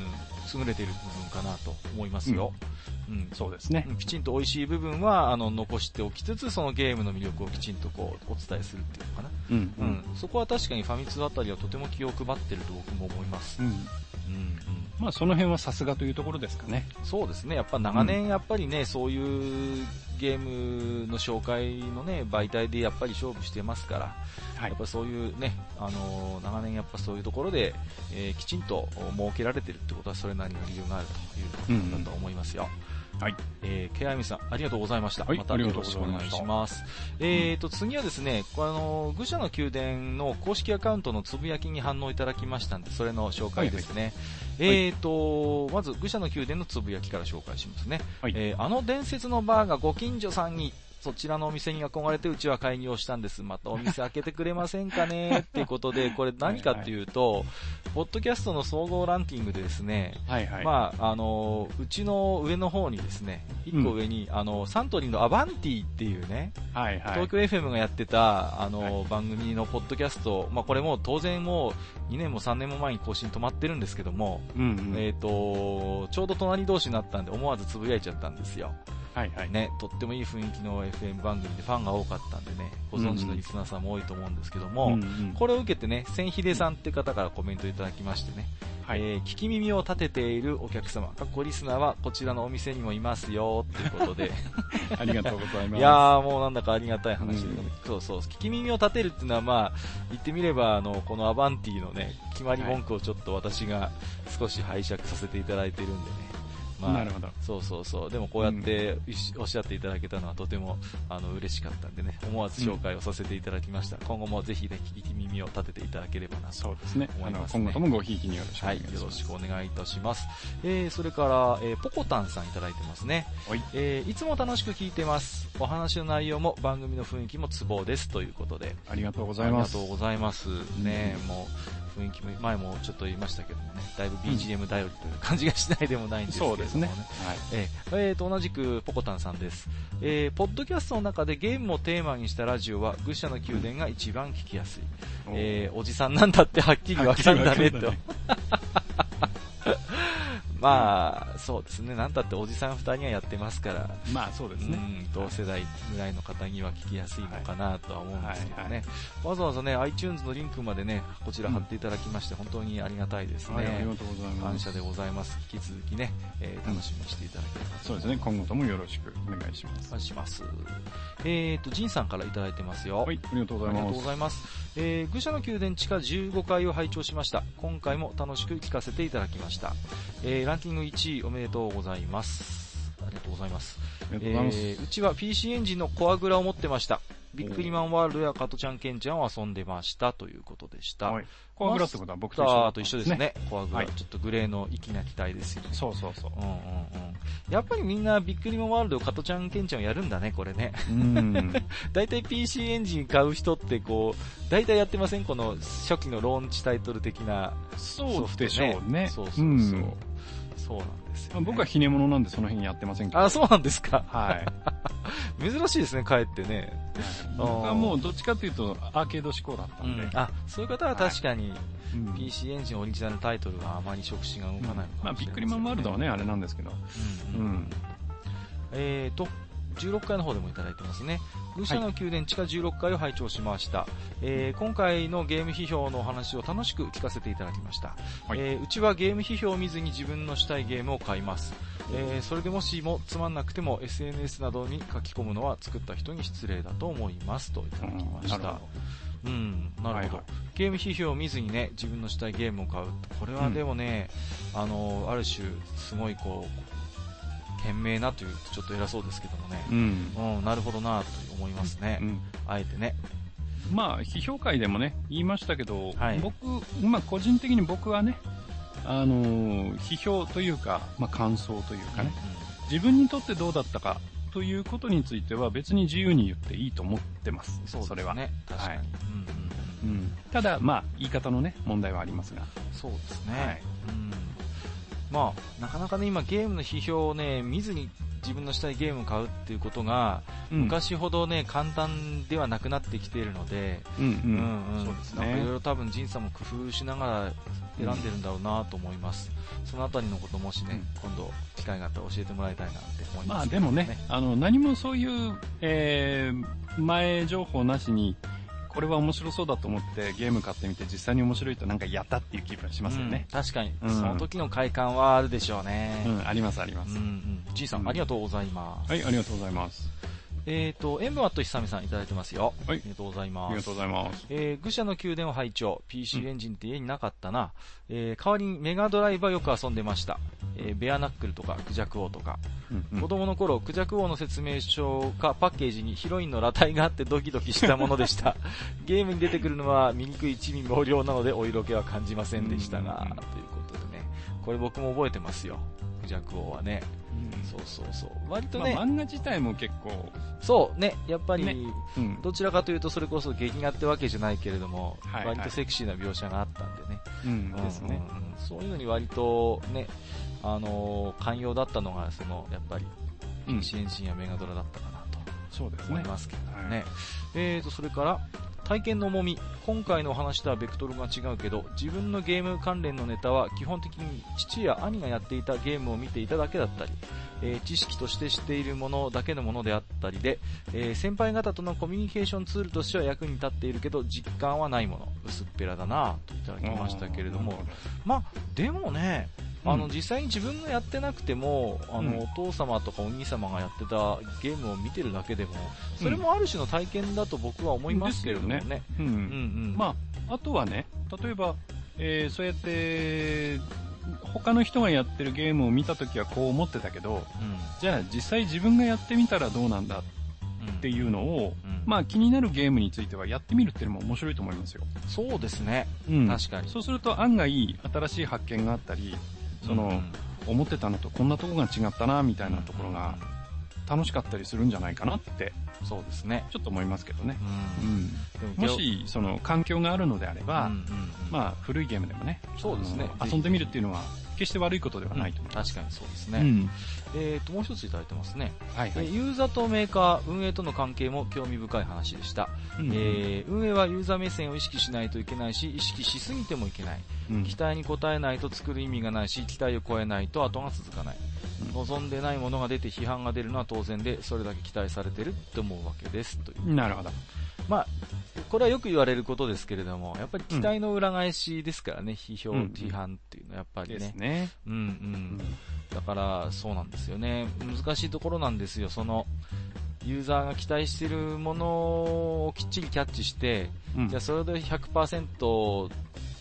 優れている部分かなと思いますよ。うん、うん、そうですね。きちんと美味しい部分は、あの、残しておきつつ、そのゲームの魅力をきちんとこう、お伝えするっていうのかな。うん、うん、そこは確かにファミ通あたりはとても気を配ってると僕も思います。うん。うん、まあ、その辺はさすがというところですかね。そうですね。やっぱ長年、やっぱりね、そういうゲームの紹介のね、媒体でやっぱり勝負してますから、はい、やっぱそういうね、あのー、長年やっぱそういうところで、えー、きちんと設けられてるってことはそれなりの理由があるということだと思いますよ。うんうんはい。えー、ケアミさん、ありがとうございました。はい、またよろしくお願いします。えーと、次はですね、あの、愚者の宮殿の公式アカウントのつぶやきに反応いただきましたんで、それの紹介ですね。はいはい、えーと、まず、愚者の宮殿のつぶやきから紹介しますね。はい、えー、あの伝説のバーがご近所さんにそちらのお店に憧れてうちは開業したんです。またお店開けてくれませんかね？っていうことで、これ何かっていうと、ポッドキャストの総合ランキングでですね、はいはい、まあ、あの、うちの上の方にですね、一個上に、うん、あの、サントリーのアバンティっていうね、はいはい、東京 FM がやってた、あの、はい、番組のポッドキャスト、まあ、これも当然もう2年も3年も前に更新止まってるんですけども、うんうん、えっ、ー、と、ちょうど隣同士になったんで思わずつぶやいちゃったんですよ。はいはい。ね、とってもいい雰囲気の FM 番組でファンが多かったんでね、ご存知のリスナーさんも多いと思うんですけども、うんうん、これを受けてね、千秀さんって方からコメントいただきましてね、はい、えー、聞き耳を立てているお客様、かっこリスナーはこちらのお店にもいますよ、っていうことで。(laughs) ありがとうございます。いやー、もうなんだかありがたい話で、うん、そうそう、聞き耳を立てるっていうのはまあ、言ってみれば、あの、このアバンティのね、決まり文句をちょっと私が少し拝借させていただいてるんでね、まあ、なるほど。そうそうそう。でもこうやっておっしゃっていただけたのはとても、あの、嬉しかったんでね、思わず紹介をさせていただきました。うん、今後もぜひね、聞き耳を立てていただければなとそうですね。思います、ね、今後ともごひいきによろしくお願いします。はい、よろしくお願いいたします。えー、それから、えー、ポコタンさんいただいてますね。はい。えー、いつも楽しく聞いてます。お話の内容も番組の雰囲気もツボですということで。ありがとうございます。ありがとうございます。ね、うん、もう、雰囲気も、前もちょっと言いましたけどもね、だいぶ BGM 頼りという感じがしないでもないんですけどもね。そうですね。はい。えー、えー、と、同じく、ポコタンさんです。えー、ポッドキャストの中でゲームをテーマにしたラジオは、愚者の宮殿が一番聞きやすい。えー、おじさんなんだってはっきりわかるんだね、と。(laughs) まあ、そうですね。なんたっておじさん二人はやってますから。まあそうですね。うん、同世代ぐらいの方には聞きやすいのかなとは思うんですけどね。わざわざね、iTunes のリンクまでね、こちら貼っていただきまして、本当にありがたいですね。ありがとうございます。感謝でございます。引き続きね、えー、楽しみにしていただければ、そうですね。今後ともよろしくお願いします。お願いします。えーと、ジンさんからいただいてますよ。はい、ありがとうございます。ありがとうございます。えー、愚者の宮殿地下15階を拝聴しました。今回も楽しく聞かせていただきました。えー、ランキング1位おめでとうございます。ありがとうございます。ありがとうございます。えー、うちは PC エンジンのコアグラを持ってました。ビックリマンワールドや加トちゃんケンちゃんを遊んでましたということでした。はい。コアグラってことは僕と一緒と一緒ですね。コアグラ、はい。ちょっとグレーの粋な機体ですよね。そうそうそう。うんうんうん。やっぱりみんなビックリマンワールド、加トちゃんケンちゃんをやるんだね、これね。うん。(laughs) 大体 PC エンジン買う人ってこう、大体やってません？この初期のローンチタイトル的な、そうでしょうね。そうそうそう。うんそうなんですよ、ね、僕はひねものなんでその辺やってませんけど。あ、そうなんですか。はい。(laughs) 珍しいですね、帰ってね。僕はもうどっちかというとアーケード志向だったんで。うん、あ、そういう方は確かに、PC エンジンオリジナルタイトルはあまり触手が動かないのかもしれない、ね、まあ、ビックリマンワールドはね、あれなんですけど。うん、うん、えーと、16回の方でもいただいてますね。ルシャの宮殿地下16回を拝聴しました、えー、今回のゲーム批評のお話を楽しく聞かせていただきました、はい、えー、うちはゲーム批評を見ずに自分のしたいゲームを買います、えー、それでもしもつまんなくても SNS などに書き込むのは作った人に失礼だと思いますといただきました、うん、なるほど、はいはい、ゲーム批評を見ずにね、自分のしたいゲームを買う。これはでもね、うん、あの、ある種、すごいこう、賢明なというとちょっと偉そうですけどもね、うん、うん、なるほどなと思いますね、うん、あえてね。まあ、批評会でもね、言いましたけど、はい、僕、まあ、個人的に僕はね、あのー、批評というか、まあ、感想というかね、うんうん、自分にとってどうだったかということについては別に自由に言っていいと思ってます。そう、ね、それは。ね、確かに。はい、うん、うん、ただ、まあ、言い方のね、問題はありますが。そうですね。はい、うんまあ、なかなかね、今ゲームの批評をね、見ずに自分のしたいゲームを買うっていうことが、うん、昔ほどね、簡単ではなくなってきているので、うんうん、うん、そうですね。いろいろ多分、ジンさんも工夫しながら選んでるんだろうなと思います。うん、そのあたりのこともしね、うん、今度、機会があったら教えてもらいたいなって思います、ね、まあでもね、あの、何もそういう、えー、前情報なしに、これは面白そうだと思ってゲーム買ってみて実際に面白いとなんかやったっていう気分しますよね。うん、確かに、うん、その時の快感はあるでしょうね。うん、ありますあります。うんうん。G さん、ありがとうございます。はい、ありがとうございます。えっ、ー、と、エンブワット久美さんいただいてますよ。はい。ありがとうございます。ありがとうございます。えー、愚者の宮殿を拝聴 PC エンジンって家になかったな。うん、えー、代わりにメガドライバーよく遊んでました。えー、ベアナックルとかクジャク王とか。うんうん、子供の頃、クジャク王の説明書かパッケージにヒロインの裸体があってドキドキしたものでした。(laughs) ゲームに出てくるのは醜い一味毛量なのでお色気は感じませんでしたが、ということでね。これ僕も覚えてますよ。クジャク王はね。そうそうそう。割とね、まあ、漫画自体も結構。そうね、やっぱり、ねうん、どちらかというとそれこそ劇画ってわけじゃないけれども、はいはい、割とセクシーな描写があったんでね。うん、ですね、うん、そういうのに割とね、あのー、寛容だったのが、その、やっぱり、シエンシンやメガドラだったかなと。そうですね。思いますけどね。はい、えーと、それから、体験の重み。今回のお話とはベクトルが違うけど自分のゲーム関連のネタは基本的に父や兄がやっていたゲームを見ていただけだったり、えー、知識として知っているものだけのものであったりで、えー、先輩方とのコミュニケーションツールとしては役に立っているけど実感はないもの。薄っぺらだなといただきましたけれども。まあでもねあの、実際に自分がやってなくても、あの、お父様とかお兄様がやってたゲームを見てるだけでも、それもある種の体験だと僕は思いますけれどもね。ねうん。うんうん。まあ、あとはね、例えば、えー、そうやって、他の人がやってるゲームを見たときはこう思ってたけど、うん、じゃあ実際自分がやってみたらどうなんだっていうのを、うん、まあ気になるゲームについてはやってみるっていうのも面白いと思いますよ。そうですね。うん。確かに。そうすると案外新しい発見があったり、その、思ってたのとこんなとこが違ったな、みたいなところが、楽しかったりするんじゃないかなって、そうですね。ちょっと思いますけどね。うん。もし、その、環境があるのであれば、まあ、古いゲームでもね、そうですね。遊んでみるっていうのは決して悪いことではないと思います。確かにそうですね。うん、えっ、と、もう一ついただいてますね。はい、はい、ユーザーとメーカー、運営との関係も興味深い話でした。うん、えー、運営はユーザー目線を意識しないといけないし、意識しすぎてもいけない。うん、期待に応えないと作る意味がないし、期待を超えないと後が続かない。望んでないものが出て批判が出るのは当然で、それだけ期待されてるって思うわけです。という。なるほど。まあ、これはよく言われることですけれども、やっぱり期待の裏返しですからね、批評、批判っていうのはやっぱりね。ですね。うんうん。だから、そうなんですよね。難しいところなんですよ。その、ユーザーが期待しているものをきっちりキャッチして、うん、じゃあそれで100%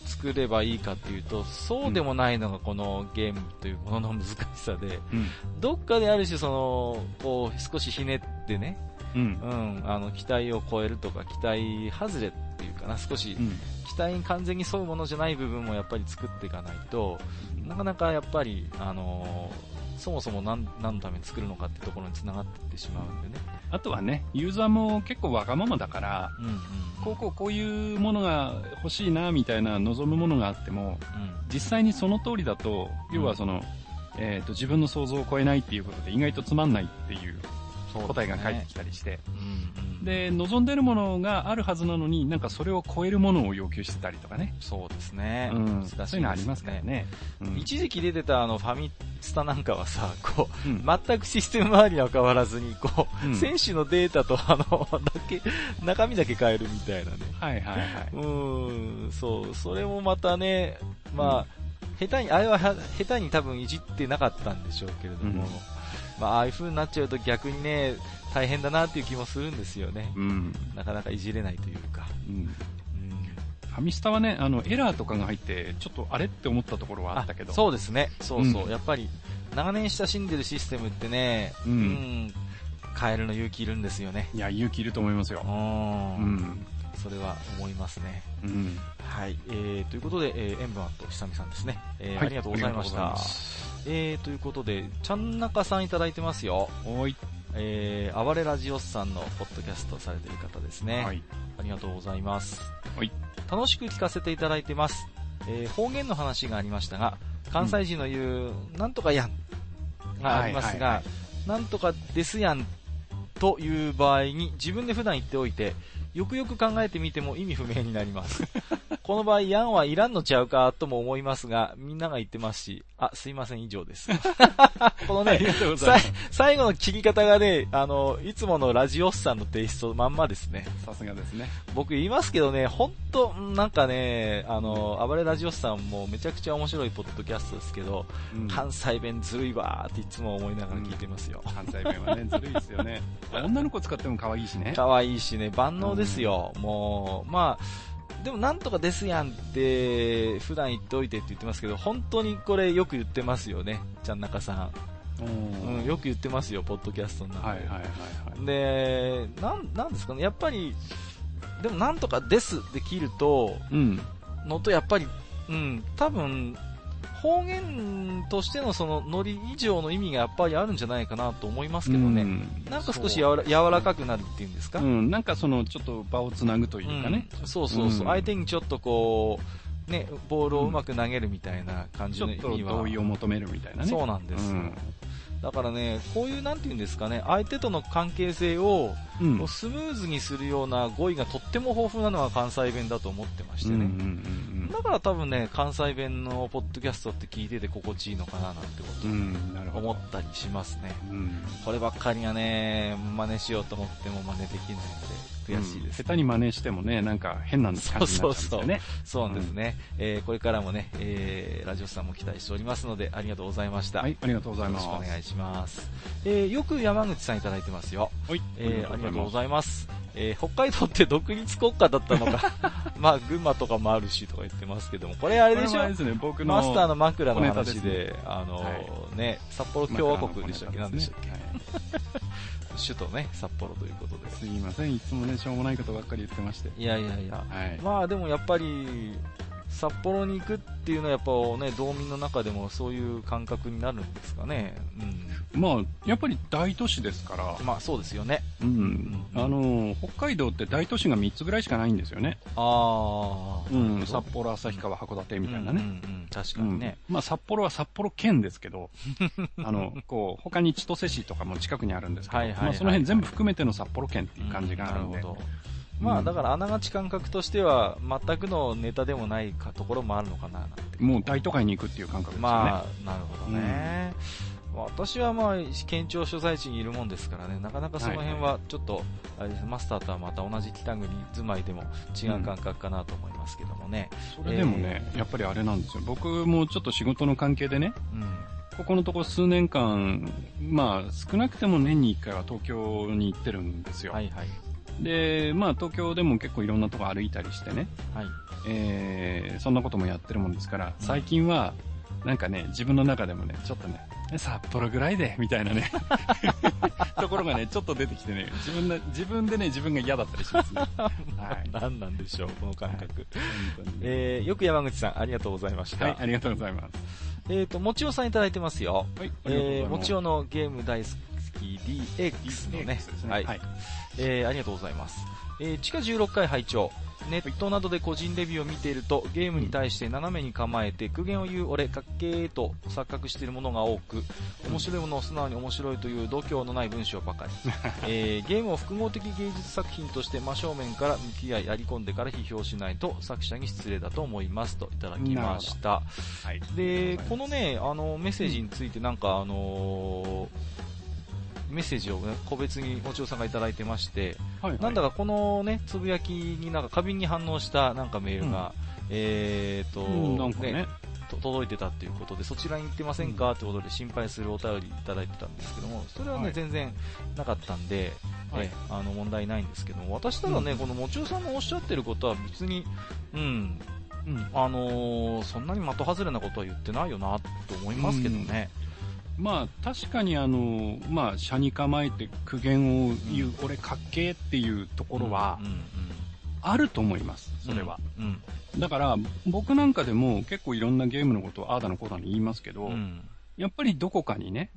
作ればいいかっていうと、そうでもないのがこのゲームというものの難しさで、うん、どっかである種その、こう少しひねってね、うん、うん、あの期待を超えるとか期待外れっていうかな少し期待に完全に沿うものじゃない部分もやっぱり作っていかないとなかなかやっぱり、あのー、そもそも何何のために作るのかってところに繋がっていってしまうんでね。あとはねユーザーも結構わがままだから、うんうん、こうこうこういうものが欲しいなみたいな望むものがあっても、うん、実際にその通りだと要はその、えーと自分の想像を超えないっていうことで意外とつまんないっていう答えが返ってきたりして、で、望んでるものがあるはずなのに、なんかそれを超えるものを要求してたりとかね。そうですね。うん、ね、そういうのありますからね。うん、一時期出てたあのファミスタなんかはさ、こう、うん、全くシステム周りは変わらずに、こう、うん、選手のデータとあの、だけ、中身だけ変えるみたいなね。はいはいはい。うん、そう、それもまたね、まあ、下手に、あれは下手に多分いじってなかったんでしょうけれども、まあ、ああいう風になっちゃうと逆にね、大変だなっていう気もするんですよね。うん、なかなかいじれないというか。うん、ファミスタはね、あの、エラーとかが入って、ちょっとあれって思ったところはあったけど。そうですね。そうそう。うん、やっぱり、長年親しんでるシステムってね、うん、うん、変えるの勇気いるんですよね。いや、勇気いると思いますよ。うん。それは思いますね。うん。はい。えー、ということで、えー、塩分アット久美さんですね。えー、はい、ありがとうございました。えー、ということで、ちゃんなかさんいただいてますよ。はい。えー、暴れラジオスさんのポッドキャストされている方ですね。はい。ありがとうございます。はい。楽しく聞かせていただいてます。えー、方言の話がありましたが、関西人の言う、うん、なんとかやんがありますが、はいはいはい、なんとかですやんという場合に自分で普段言っておいて、よくよく考えてみても意味不明になります。(laughs) この場合、ヤンはいらんのちゃうかとも思いますが、みんなが言ってますし、あ、すいません、以上です。(laughs) このね、最後の切り方がね、あの、いつものラジオスさんのテイストまんまですね。さすがですね。僕言いますけどね、ほんと、なんかね、あの、暴れラジオスさんもめちゃくちゃ面白いポッドキャストですけど、うん、関西弁ずるいわーっていつも思いながら聞いてますよ。うん、関西弁はね、ずるいですよね。(laughs) 女の子使っても可愛いしね。可愛いしね、万能ですよ。うん、もう、まあ、でもなんとかですやんって普段言っておいてって言ってますけど、本当にこれよく言ってますよね、ちゃん中さん。うん、よく言ってますよ、ポッドキャストの中で。はいはいはいはい、で、なん、なんですかね、やっぱり、でもなんとかですって切ると、うん、のとやっぱり、うん、多分、方言としてのそのノリ以上の意味がやっぱりあるんじゃないかなと思いますけどね。うん、なんか少し柔ら柔らかくなるっていうんですか、うん、なんかそのちょっと場をつなぐというかね。うん、そうそうそう、相手にちょっとこう、ね、ボールをうまく投げるみたいな感じの意味は。ちょっと同意を求めるみたいなね。そうなんです。だからね、こういうなんていうんですかね、相手との関係性を、うん、スムーズにするような語彙がとっても豊富なのが関西弁だと思ってましてね。だから多分ね、関西弁のポッドキャストって聞いてて心地いいのかななんてことを思ったりしますね。うん、こればっかりはね、真似しようと思っても真似できないので。悔しいです、ねうん、下手に真似してもね、なんか変な感じになっちゃうんですよね。そうですね。うん、えー、これからもね、えー、ラジオさんも期待しておりますので、ありがとうございました。はい、ありがとうございます。よろしくお願いします。えー、よく山口さんいただいてますよ。はい。えー、ありがとうございます。えー、北海道って独立国家だったのか (laughs) まあ、群馬とかもあるしとか言ってますけども、これあれでしょ、ね、僕のマスターの枕の話で、でね、あの、はい、ね、札幌共和国でしたっけ、何でしたっけ、はい首都ね、札幌ということで。すいません、いつもね、しょうもないことばっかり言ってまして。いやいやいや。はい、まあでもやっぱり、札幌に行くっていうのはやっぱね、道民の中でもそういう感覚になるんですかね。うん、まあ、やっぱり大都市ですから。まあそうですよね。うん。あの、北海道って大都市が3つぐらいしかないんですよね。ああ。うん、札幌、旭川、函館みたいなね。うん、うん、確かにね、うん。まあ札幌は札幌県ですけど、(laughs) あの、こう、他に千歳市とかも近くにあるんですけど、はいその辺全部含めての札幌県っていう感じがあるんで。なるほど。まあだからあながち感覚としては全くのネタでもないかところもあるのかな。もう大都会に行くっていう感覚ですよね。まあ、なるほどね。うん、私はまあ、県庁所在地にいるもんですからね、なかなかその辺はちょっと、あれです、マスターとはまた同じ北国住まいでも違う感覚かなと思いますけどもね。うん、それでもね、えー、やっぱりあれなんですよ。僕もちょっと仕事の関係でね、うんここのところ数年間、まあ、少なくても年に1回は東京に行ってるんですよ。はいはい。で、まあ東京でも結構いろんなとこ歩いたりしてね、はい。えー、そんなこともやってるもんですから、最近は、なんかね、自分の中でもね、ちょっとね、札幌ぐらいで、みたいなね、(laughs) ところがね、ちょっと出てきてね、自分で、自分でね、自分が嫌だったりしますね。(laughs) はい。何なんでしょう、この感覚。はい、えー、よく山口さん、ありがとうございました。はい、ありがとうございます。えっ、ー、と、もちおさんいただいてますよ。はい。えー、もちおのゲーム大好き DX のね、はい。はいえー、ありがとうございます。えー、地下16階拝聴ネットなどで個人レビューを見ていると、ゲームに対して斜めに構えて苦言を言う俺かっけーと錯覚しているものが多く、面白いものを素直に面白いという度胸のない文章ばかり。(laughs) えー、ゲームを複合的芸術作品として真正面から向き合いやり込んでから批評しないと作者に失礼だと思いますといただきました。はい、で、このね、あの、メッセージについてなんかあのーメッセージを、ね、個別におちおさんがいただいてまして、はいはい、なんだかこのね、つぶやきになんか過敏に反応したなんかメールが、うん、えーと、うんね、ね届いてたっていうことで、そちらに行ってませんか？ってことで心配するお便りいただいてたんですけども、それはね、はい、全然なかったんで、はい、あの問題ないんですけども、私ただね、うん、このもちおさんのおっしゃってることは別に、うん、うん、あのー、そんなに的外れなことは言ってないよなと思いますけどね。うんまあ、確かにあの、まあ、車に構えて苦言を言う、うん、俺かっけーっていうところは、あると思います、それは。うんうん、だから、僕なんかでも結構いろんなゲームのことをああだのこうだの言いますけど、やっぱりどこかにね、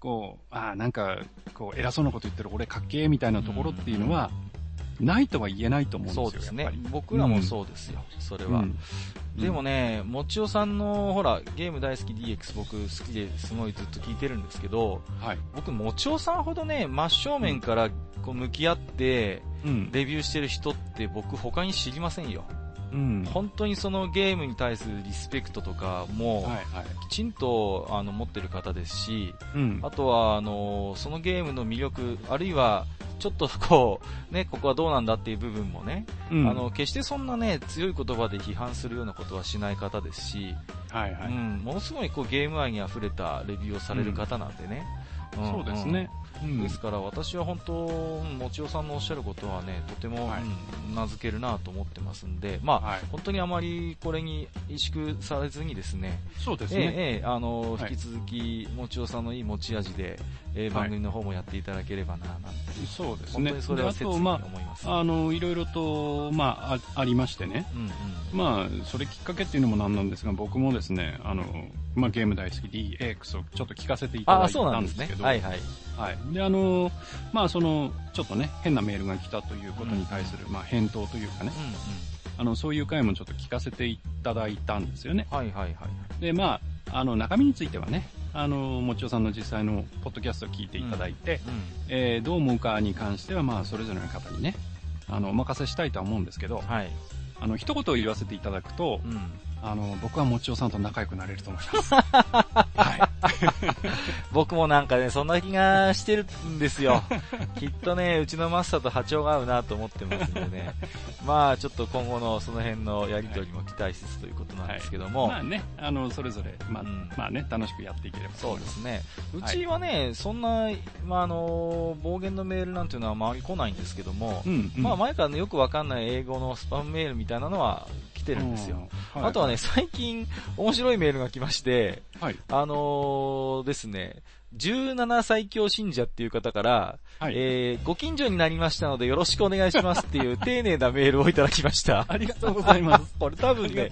こう、ああ、なんか、こう、偉そうなこと言ってる俺かっけーみたいなところっていうのは、ないとは言えないと思うんですよ。そうですね。僕らもそうですよ、それは。でもね、もちおさんの、ほら、ゲーム大好き DX 僕好きですごいずっと聞いてるんですけど、はい、僕、もちおさんほどね、真正面からこう向き合って、レビューしてる人って僕他に知りませんよ。うん、本当にそのゲームに対するリスペクトとかも、きちんとあの持ってる方ですし、うん、あとはあのそのゲームの魅力、あるいはちょっとこう、ね、ここはどうなんだっていう部分もね、うん、あの、決してそんなね、強い言葉で批判するようなことはしない方ですし、はいはい。うん、ものすごいこうゲーム愛に溢れたレビューをされる方なんでね。うん、そうですね。ですから私は本当、もちおさんのおっしゃることはね、とても、はい、うん、名付けるなと思ってますんで、まあ、はい、本当にあまりこれに萎縮されずにですね、そうですね。ええあの、引き続き、もちおさんのいい持ち味で、えー、番組の方もやっていただければな、なんて。そうですね。本当にそれは切に思います。まあ、あの、いろいろと、まあ、あありましてね、うんうん、まあ、それきっかけっていうのもなんなんですが、僕もですね、あの、まあ、ゲーム大好き DX をちょっと聞かせていただいたんですけど、ね、はいはい。はい。で、あの、まあ、その、ちょっとね、変なメールが来たということに対する、うん、まあ、返答というかね、うんうん、あの、そういう回もちょっと聞かせていただいたんですよね。はいはいはい。で、まあ、あの、中身についてはね、あの、もちおさんの実際のポッドキャストを聞いていただいて、うんうん、えー、どう思うかに関しては、まあ、それぞれの方にね、あの、お任せしたいとは思うんですけど、はい。あの、一言言わせていただくと、うん、あの、僕はもちおさんと仲良くなれると思います。はい。僕もなんかね、そんな気がしてるんですよ。きっとね、うちのマスターと波長が合うなと思ってますんでね。まあ、ちょっと今後のその辺のやりとりも期待しつつということなんですけども。はい、まあね、あの、それぞれ、まあ、うん、まあね、楽しくやっていければそうですね。うちはね、はい、そんな、まあ、あの、暴言のメールなんていうのは周り来ないんですけども、うんうん、まあ、前からね、よくわかんない英語のスパムメールみたいなのは来てるんですよ。はい、あとはね、最近面白いメールが来まして、はい、あのー、ですね、17最強信者っていう方から、はい、えー、ご近所になりましたのでよろしくお願いしますっていう (laughs) 丁寧なメールをいただきました。ありがとうございます。(laughs) これ多分ね、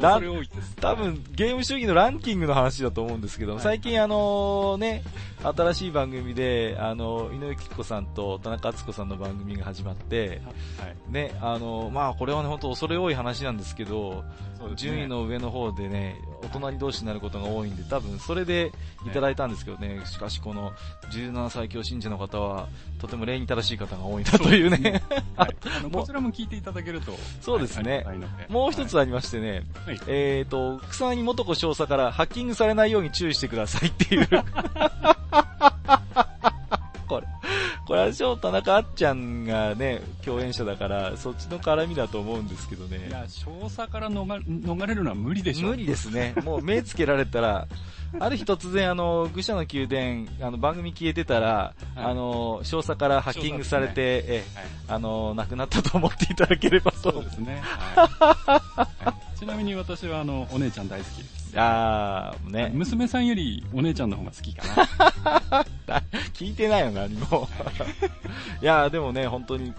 多分ゲーム主義のランキングの話だと思うんですけど、はい、最近あのね、新しい番組で、あの、井上貴子さんと田中敦子さんの番組が始まって、はい、ね、あの、まあこれはね、本当恐れ多い話なんですけど、ね、順位の上の方でね、お隣同士になることが多いんで、多分それでいただいたんですけどね、しかしこの17最強信者の方は、とても礼に正しい方が多いなというね。(laughs) あのこちらも聞いていただけると。そうですね。もう一つありましてね、はい、えっ、ー、と、草薙元子少佐からハッキングされないように注意してくださいっていう。(laughs) これはしょ、田中あっちゃんがね、共演者だから、そっちの絡みだと思うんですけどね。いや、少佐から逃れるのは無理でしょ。無理ですね。もう目つけられたら、(laughs) ある日突然、あの、愚者の宮殿、あの、番組消えてたら、はい、あの、少佐からハッキングされて、ね、え、はい、あの、亡くなったと思っていただければと。そうですね。はい、(laughs) ちなみに私は、あの、お姉ちゃん大好きです。あー、ね。娘さんよりお姉ちゃんの方が好きかな。(laughs) 聞いてないよ、何も。(laughs) いやでもね、本当に、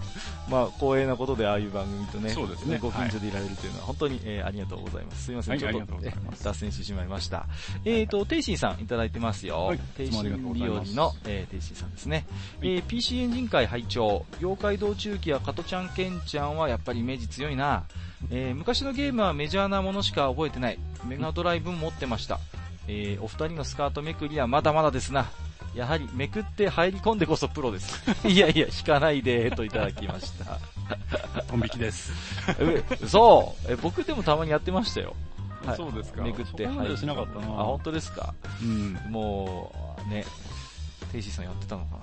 まあ、光栄なことでああいう番組とね、そうですね。ご近所でいられるというのは、本当に、えー、ありがとうございます。すいません、ちょっと、脱線してしまいました。えっ、ー、と、テイシーさんいただいてますよ。はい、テイシー日和の、えー、テイシーさんですね。はい、えー、PC エンジン界拝聴妖怪道中記や加トちゃん、ケンちゃんはやっぱりイメージ強いな。えー、昔のゲームはメジャーなものしか覚えてない。メガドライブも持ってました。えー、お二人のスカートめくりはまだまだですな。やはりめくって入り込んでこそプロです。(laughs) いやいや、引かないで、といただきました。トン引きです。そう。え、僕でもたまにやってましたよ。はい、そうですか。めくって入り込んで。あ、本当ですか？うん。もう、ね、テイシーさんやってたのか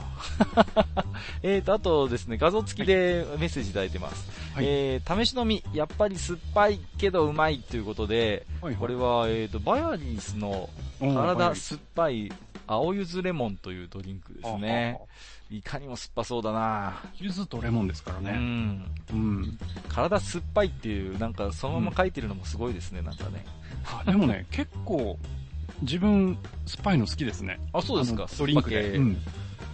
な？(laughs) えっと、あとですね、画像付きでメッセージいただいてます。はい、えー、試し飲み、やっぱり酸っぱいけどうまいということで、はいはい、これは、えっ、ー、と、バヤリースの体酸っぱい青柚子レモンというドリンクですね。いかにも酸っぱそうだな柚子とレモンですからね。うん。うん。体酸っぱいっていう、なんかそのまま書いてるのもすごいですね、うん、なんかね。あ、でもね、結構、自分、酸っぱいの好きですね。あ、そうですか。ドリンクで。うん。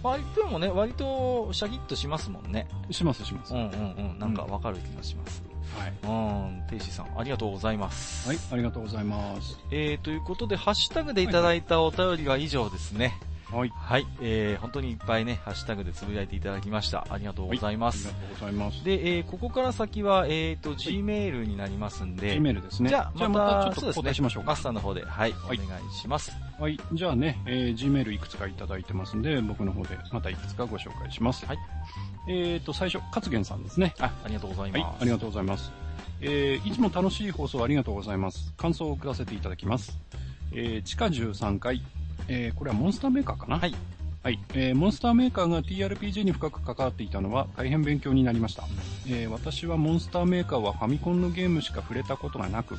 割ともね、割とシャキッとしますもんね。しますします。うんうんうん。なんかわかる気がします。はい。うん、テイシーさん、ありがとうございます。はい、ありがとうございます。えー、ということで、ハッシュタグでいただいたお便りは以上ですね。はい。はい。えー、本当にいっぱいね、ハッシュタグでつぶやいていただきました。ありがとうございます。はい、ありがとうございます。で、えー、ここから先は、えーと、Gmail になりますんで。Gmail ですね。じゃあ、また、ちょっと交しましょうか。マスターの方で、はい、はい、お願いします。はい。じゃあね、えー、Gmail いくつかいただいてますんで、僕の方でまたいくつかご紹介します。はい。えーと、最初、勝元さんですね。あ、ありがとうございます。はい、ありがとうございます。えー、いつも楽しい放送ありがとうございます。感想をくだせていただきます。えー、地下13階、えー、これはモンスターメーカーかな？はい。はい、えー、モンスターメーカーが TRPG に深く関わっていたのは大変勉強になりました、えー、私はモンスターメーカーはファミコンのゲームしか触れたことがなく、うん、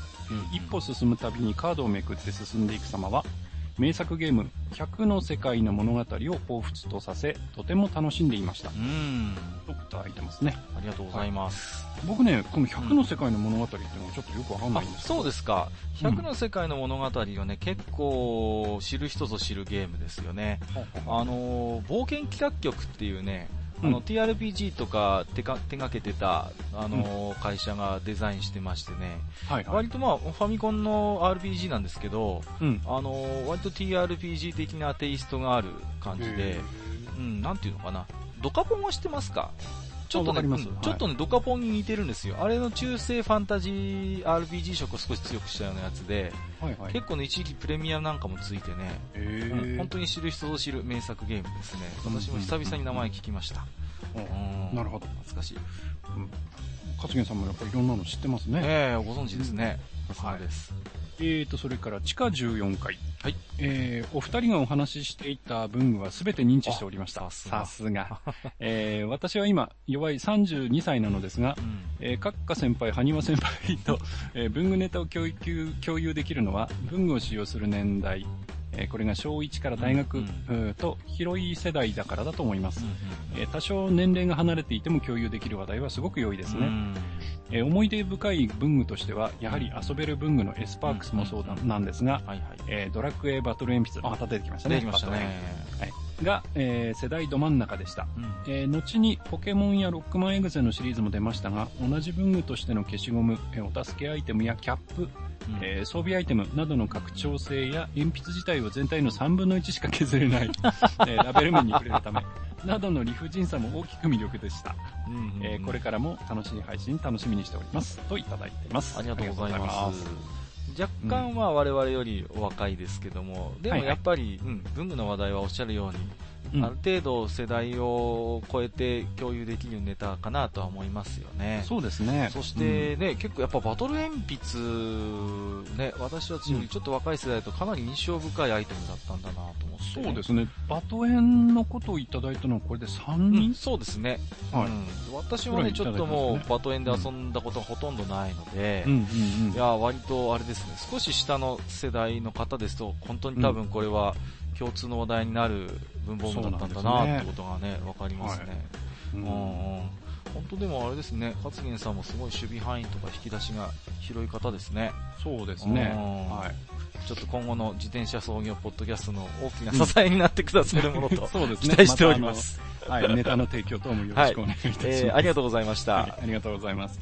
一歩進むたびにカードをめくって進んでいく様は名作ゲーム100の世界の物語を彷彿とさせ、とても楽しんでいました。うん。といただいてますね。ありがとうございます。はい、僕ね、この100の世界の物語っていうのはちょっとよくわかんないんですけど、そうですか。100の世界の物語はね、結構知る人ぞ知るゲームですよね。あの、冒険企画局っていうね、あの、うん、TRPG とか手か手がけてた、あの、うん、会社がデザインしてましてね、はいはい、割とまあ、ファミコンの RPG なんですけど、うん、あの、割と TRPG 的なテイストがある感じで、うん、なんていうのかな、ドカポンは知ってますか？ちょっとね、ちょっとね、ドカポンに似てるんですよ。あれの中世ファンタジー RPG 色を少し強くしたようなやつで、はいはい、結構ね、一時期プレミアなんかもついてね、うん、本当に知る人ぞ知る名作ゲームですね。私も久々に名前聞きました。うん、なるほど。懐かしい。うん。勝元さんもやっぱりいろんなの知ってますね。ええー、ご存知ですね。はい。です。えーと、それから地下14階。はい。えー、お二人がお話ししていた文具はすべて認知しておりました。さすが。えー、私は今、弱い32歳なのですが、うん、えー、閣下先輩、埴輪先輩と、えー、文具ネタを共有共有できるのは、文具を使用する年代、えこれが小1から大学、と広い世代だからだと思います、え多少年齢が離れていても共有できる話題はすごく良いですね、え思い出深い文具としてはやはり遊べる文具のエスパークスもそうなんですが、えドラクエバトル鉛筆また出てきましたね。出てきましたねが、えー、世代ど真ん中でした、うん、えー、後にポケモンやロックマンエグゼのシリーズも出ましたが、同じ文具としての消しゴム、えー、お助けアイテムやキャップ、うん、えー、装備アイテムなどの拡張性や鉛筆自体を全体の3分の1しか削れない、(laughs) えー、ラベル面に触れるため、などの理不尽さも大きく魅力でした。うんうんうん、えー、これからも楽しい配信楽しみにしております。といただいてます。ありがとうございます。若干は我々よりお若いですけども、でもやっぱり、文具の話題はおっしゃるように、うん、ある程度世代を超えて共有できるネタかなとは思いますよね。そうですね。そしてね、うん、結構やっぱバトル鉛筆、ね、私たちよりちょっと若い世代とかなり印象深いアイテムだったんだなと思って。そうですね。バトエンのことをいただいたのはこれで3人、うん、そうですね。はい。私もね、ちょっともうバトエンで遊んだことがほとんどないので、うんうんうん、いや、割とあれですね、少し下の世代の方ですと、本当に多分これは、共通の話題になる文房具だったんだな、ってことがね、わかりますね。はい、うん本当でもあれですね、勝元さんもすごい守備範囲とか引き出しが広い方ですね。そうですね。はい。ちょっと今後の自転車創業ポッドキャストの大きな支えになってくださるものと、(laughs) そうですね、期待しております。はい、ネタの提供等もよろしくお願いいたします。はい、えー、ありがとうございました。はい、ありがとうございます。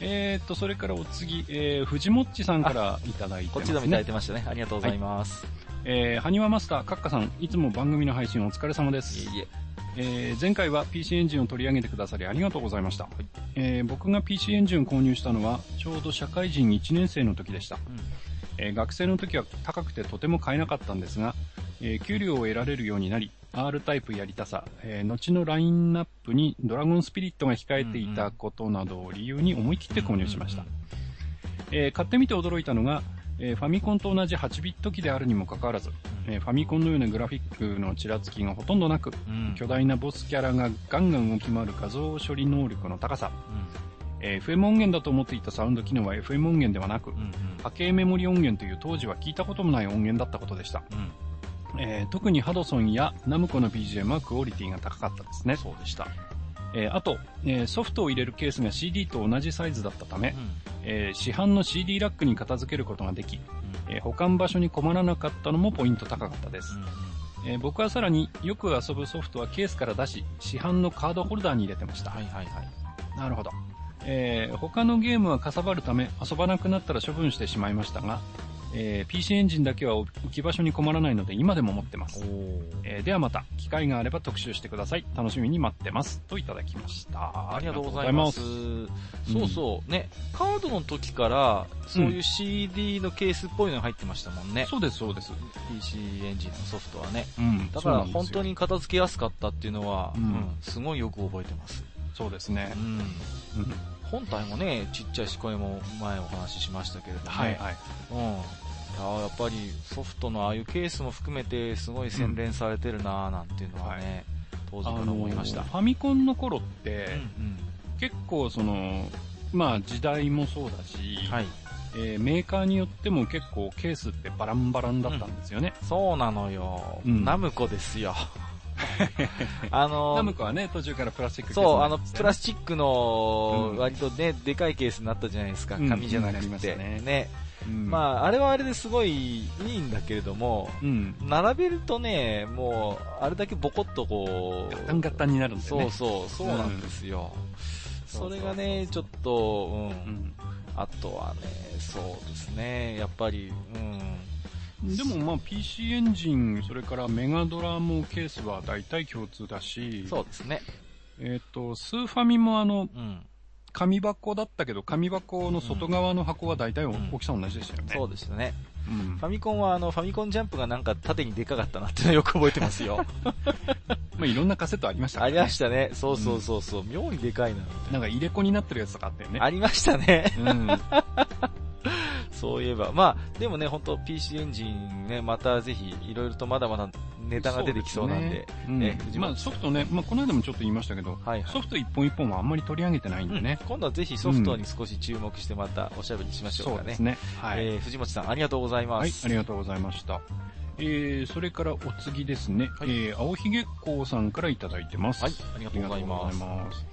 えー、っと、それからお次、えー、藤もっちさんからいただいてます、ね、こっちでもいただいてましたね。ありがとうございます。はいえー、はにわマスター、カッカさん、いつも番組の配信お疲れ様です。いえいえ。えー、前回は PC エンジンを取り上げてくださりありがとうございました。はい、えー、僕が PC エンジンを購入したのは、ちょうど社会人1年生の時でした。うん、えー、学生の時は高くてとても買えなかったんですが、えー、給料を得られるようになり、R タイプやりたさ、えー、後のラインナップにドラゴンスピリットが控えていたことなどを理由に思い切って購入しました。えー、買ってみて驚いたのが、えー、ファミコンと同じ8ビット機であるにもかかわらず、えー、ファミコンのようなグラフィックのちらつきがほとんどなく、うん、巨大なボスキャラがガンガン動き回る画像処理能力の高さ、うん、えー、FM 音源だと思っていたサウンド機能は FM 音源ではなく、うんうん、波形メモリ音源という当時は聞いたこともない音源だったことでした。うんえー、特にハドソンやナムコの BGM はクオリティが高かったですね。そうでした。えー、あと、えー、ソフトを入れるケースが CD と同じサイズだったため、うん、えー、市販の CD ラックに片付けることができ、うん、え保管場所に困らなかったのもポイント高かったです。うん、え僕はさらによく遊ぶソフトはケースから出し、市販のカードホルダーに入れてました。はいはいはい。なるほど。え他のゲームはかさばるため遊ばなくなったら処分してしまいましたが、えー、PC エンジンだけは置き場所に困らないので今でも持ってます。えー、ではまた、機会があれば特集してください。楽しみに待ってます。といただきました。ありがとうございます。そうそう、ね、カードの時から、そういう CD のケースっぽいのが入ってましたもんね。うん、そうです、そうです。PC エンジンのソフトはね。うん。だから本当に片付けやすかったっていうのは、うん、うん、すごいよく覚えてます。そうですね。うん。うん本体もね、ちっちゃいし、これも前お話ししましたけれども、ね、はいはい。うん。ややっぱりソフトのああいうケースも含めてすごい洗練されてるなぁなんていうのはね、うん、当時から思いました。ファミコンの頃って、うんうん、結構その、まあ時代もそうだし、はい、えー、メーカーによっても結構ケースってバランバランだったんですよね。うん、そうなのよ。うん、ナムコですよ。あのー、ナムコはね、途中からプラスチック、ね、そう、あの、プラスチックの、割とね、うん、でかいケースになったじゃないですか。紙じゃなくて。うん、ね。ねうん、まあ、あれはあれですごいいいんだけれども、うん、並べるとね、もう、あれだけボコッとこう、ガタンガタンになるんだよね。そうそう、そうなんですよ。それがね、ちょっと、うん。あとはね、そうですね、やっぱり、うん。でもまあ PC エンジン、それからメガドラもケースは大体共通だし、そうですね。えっ、と、スーファミもあの、うん、紙箱だったけど、紙箱の外側の箱は大体大きさ同じでしたよね。うん、そうですね。うん、ファミコンはあの、ファミコンジャンプがなんか縦にでかかったなっていうのよく覚えてますよ。(laughs) まあいろんなカセットありましたね。ありましたね。そうそうそうそう、うん、妙にでかいな。なんか入れ子になってるやつとかあったよね。ありましたね。うん。(laughs) そういえば。まあ、でもね、本当 PC エンジンね、またぜひ、いろいろとまだまだネタが出てきそうなんで。でね、うん、まあ、ソフトね、まあ、この間もちょっと言いましたけど、はいはい、ソフト一本一本はあんまり取り上げてないんでね。うん、今度はぜひソフトに少し注目してまたおしゃべりしましょうかね。そうですね。はい。えー、藤本さん、ありがとうございます。はい、ありがとうございました。えー、それからお次ですね、はい、えー、青ひげこうさんからいただいてます。はい、ありがとうございます。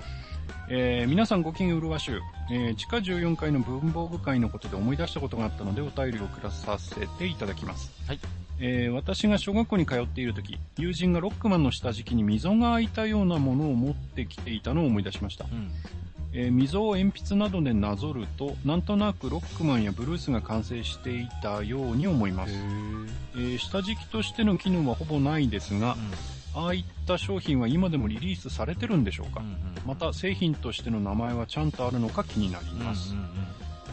えー、皆さんごきげんうるわしゅう、えー、地下14階の文房具会のことで思い出したことがあったのでお便りを送らさせていただきます。はい。えー、私が小学校に通っている時、友人がロックマンの下敷きに溝が開いたようなものを持ってきていたのを思い出しました。うん、えー、溝を鉛筆などでなぞると、なんとなくロックマンやブルースが完成していたように思います。えー、下敷きとしての機能はほぼないですが、うん、ああいった商品は今でもリリースされてるんでしょうか、うんうん、また製品としての名前はちゃんとあるのか気になります。うんうんうん。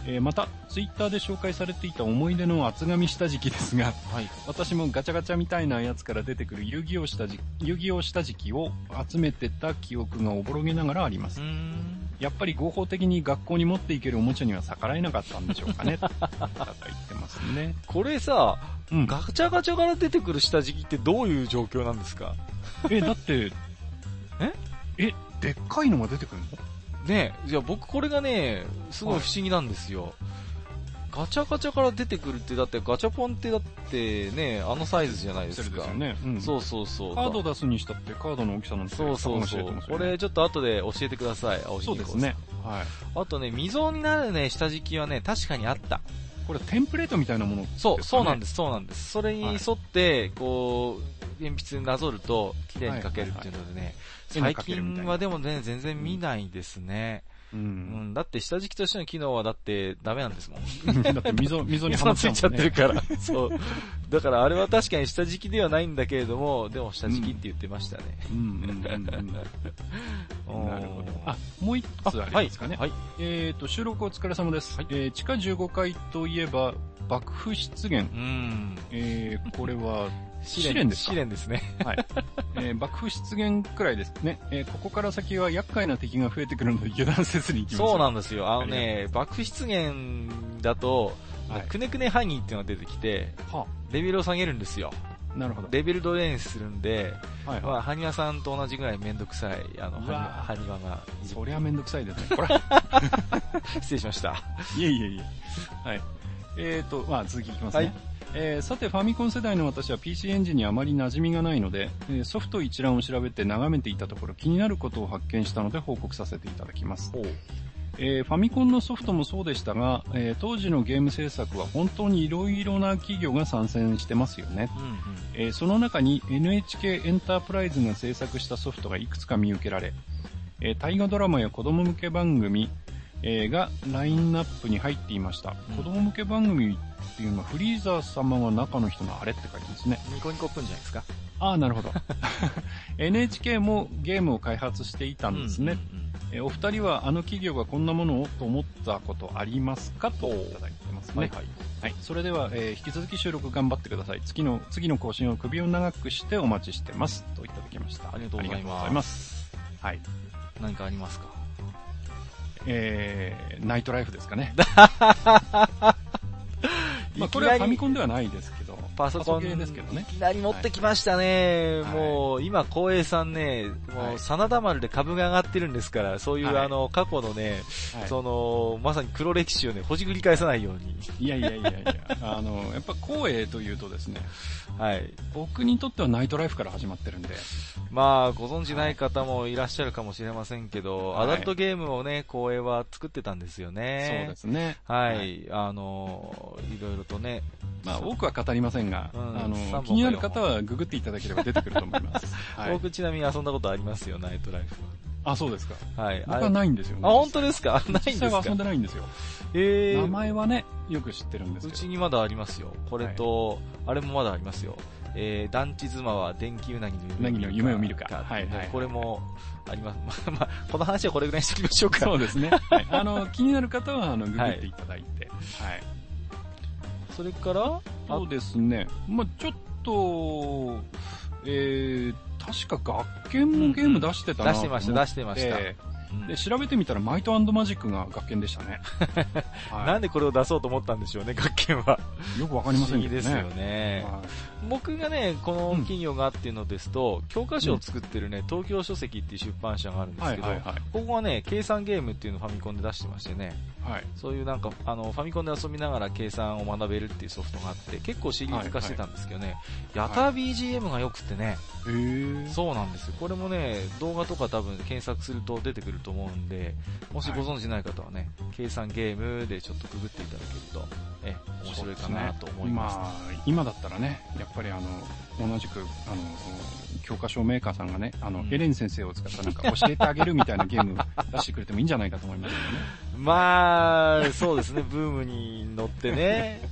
えー、また、ツイッターで紹介されていた思い出の厚紙下敷きですが、はい、私もガチャガチャみたいなやつから出てくる遊戯王下敷き、遊戯王下敷きを集めてた記憶がおぼろげながらあります。やっぱり合法的に学校に持っていけるおもちゃには逆らえなかったんでしょうかね。(laughs) と言ってますね。これさ、うん、ガチャガチャから出てくる下敷きってどういう状況なんですか？え、だって、え？え、でっかいのが出てくるの？ね、じゃあ僕これがね、すごい不思議なんですよ。はい、ガチャガチャから出てくるって、だってガチャポンってだってね、あのサイズじゃないですか。ですね、うん。そうそうそう。カード出すにしたってカードの大きさなんてそうそうそう。ね、これちょっと後で教えてください、青そうですね。はい。あとね、溝になるね、下敷きはね、確かにあった。これテンプレートみたいなもの、ね、そう、そうなんです、そうなんです。それに沿って、こう、鉛筆になぞると、綺麗に描けるっていうのでね、最近はでもね、全然見ないですね。うん、うん。だって下敷きとしての機能はだってダメなんですもん。(laughs) だって溝、溝にはまっちゃ、ね、ついちゃってるから。そう。だからあれは確かに下敷きではないんだけれども、でも下敷きって言ってましたね。うん。うん、うん、なるほど。あ、もう一つありますかね。はい。はい、えっ、ー、と、収録お疲れ様です。はい、えー、地下15階といえば、爆風湿原。うん。えー、これは、試練です試練ですね。(laughs) はい。えー、爆風出現くらいですね。えー、ここから先は厄介な敵が増えてくるので油断せずに行きます。そうなんですよ。あのね、爆風出現だと、はい、くねくねハニーっていうのが出てきて、はレベルを下げるんですよ。なるほど。レベルドレーンするんで、はい、はい、まあ、ハニワさんと同じぐらいめんどくさい、あの、ハニワがそりゃめんどくさいですね。これ。失礼しました。いえいえいえ。はい。えーと、まあ、続きいきますね。はいえー、さてファミコン世代の私は PC エンジンにあまり馴染みがないので、えー、ソフト一覧を調べて眺めていたところ気になることを発見したので報告させていただきます。えー、ファミコンのソフトもそうでしたが、えー、当時のゲーム制作は本当に色々な企業が参戦してますよね、うんうん、えー、その中に NHK エンタープライズが制作したソフトがいくつか見受けられ、え大河ドラマや子供向け番組、えがラインナップに入っていました、うん、子供向け番組っていうのは、フリーザー様が中の人のあれって書いてますね。ニコニコくんじゃないですか？ああ、なるほど。(laughs) NHK もゲームを開発していたんですね。えお二人はあの企業がこんなものをと思ったことありますか？といただいてますね。はい、はい、はい。それでは、えー、引き続き収録頑張ってください。次の、次の更新を首を長くしてお待ちしてます。といただきました。ありがとうございます。ますはい。何かありますか？えー、ナイトライフですかね。(laughs) まあ、これはファミコンではないですけど、パソコンですけどね。いきなり持ってきましたね。はい、もう、今、光栄さんね、もう、真田丸で株が上がってるんですから、そういう、あの、過去のね、その、まさに黒歴史をね、ほじくり返さないように。いやいやいやいや、あの、やっぱ光栄というとですね、はい。僕にとってはナイトライフから始まってるんで。まあ、ご存知ない方もいらっしゃるかもしれませんけど、はい、アダルトゲームをね、光栄は作ってたんですよね。そうですね。はい。はい、あの、いろいろとね。まあ、多くは語りませんが、うん、あの、気になる方はググっていただければ出てくると思います。(laughs) はい、僕ちなみに遊んだことありますよ、ナイトライフは。あ、そうですか。はい。僕はないんですよね。あ、本当ですか？(laughs) ないんですか？実際は遊んでないんですよ。えー、名前はね、よく知ってるんですけど。うちにまだありますよ。これと、はい、あれもまだありますよ。えー、団地妻は電気うなぎの夢を見るか。はい、はい、これもあります。(laughs) まあ、この話はこれぐらいにしておきましょうか。そうですね。はい、あの、気になる方は、あの、ググっていただいて。はい。それからそうですね。まあちょっと、えー、確か学研もゲーム出してたな、出してました、出してました。で、調べてみたらマイトマジックが学研でしたね。(laughs) はい、なんでこれを出そうと思ったんでしょうね、学研は。よくわかりませんけどね。ですよね。はい、僕がね、この企業がっていうのですと、うん、教科書を作ってるね、東京書籍っていう出版社があるんですけど、ここはね、計算ゲームっていうのをファミコンで出してましてね、はい、そういうなんか、あの、ファミコンで遊びながら計算を学べるっていうソフトがあって、結構シリーズ化してたんですけどね、はいはい、やた BGM が良くてね、そうなんですよ。これもね、動画とか多分検索すると出てくると思うんで、もしご存知ない方はね、はい、計算ゲームでちょっとくぐっていただけると、え、面白いかなと思います、ね、まあ、今だったらね、やっぱりあの、同じく、あの、教科書メーカーさんがね、あの、うん、エレン先生を使ったなんか教えてあげるみたいなゲーム出してくれてもいいんじゃないかと思いますけどね。(laughs) まあ、そうですね、ブームに乗ってね。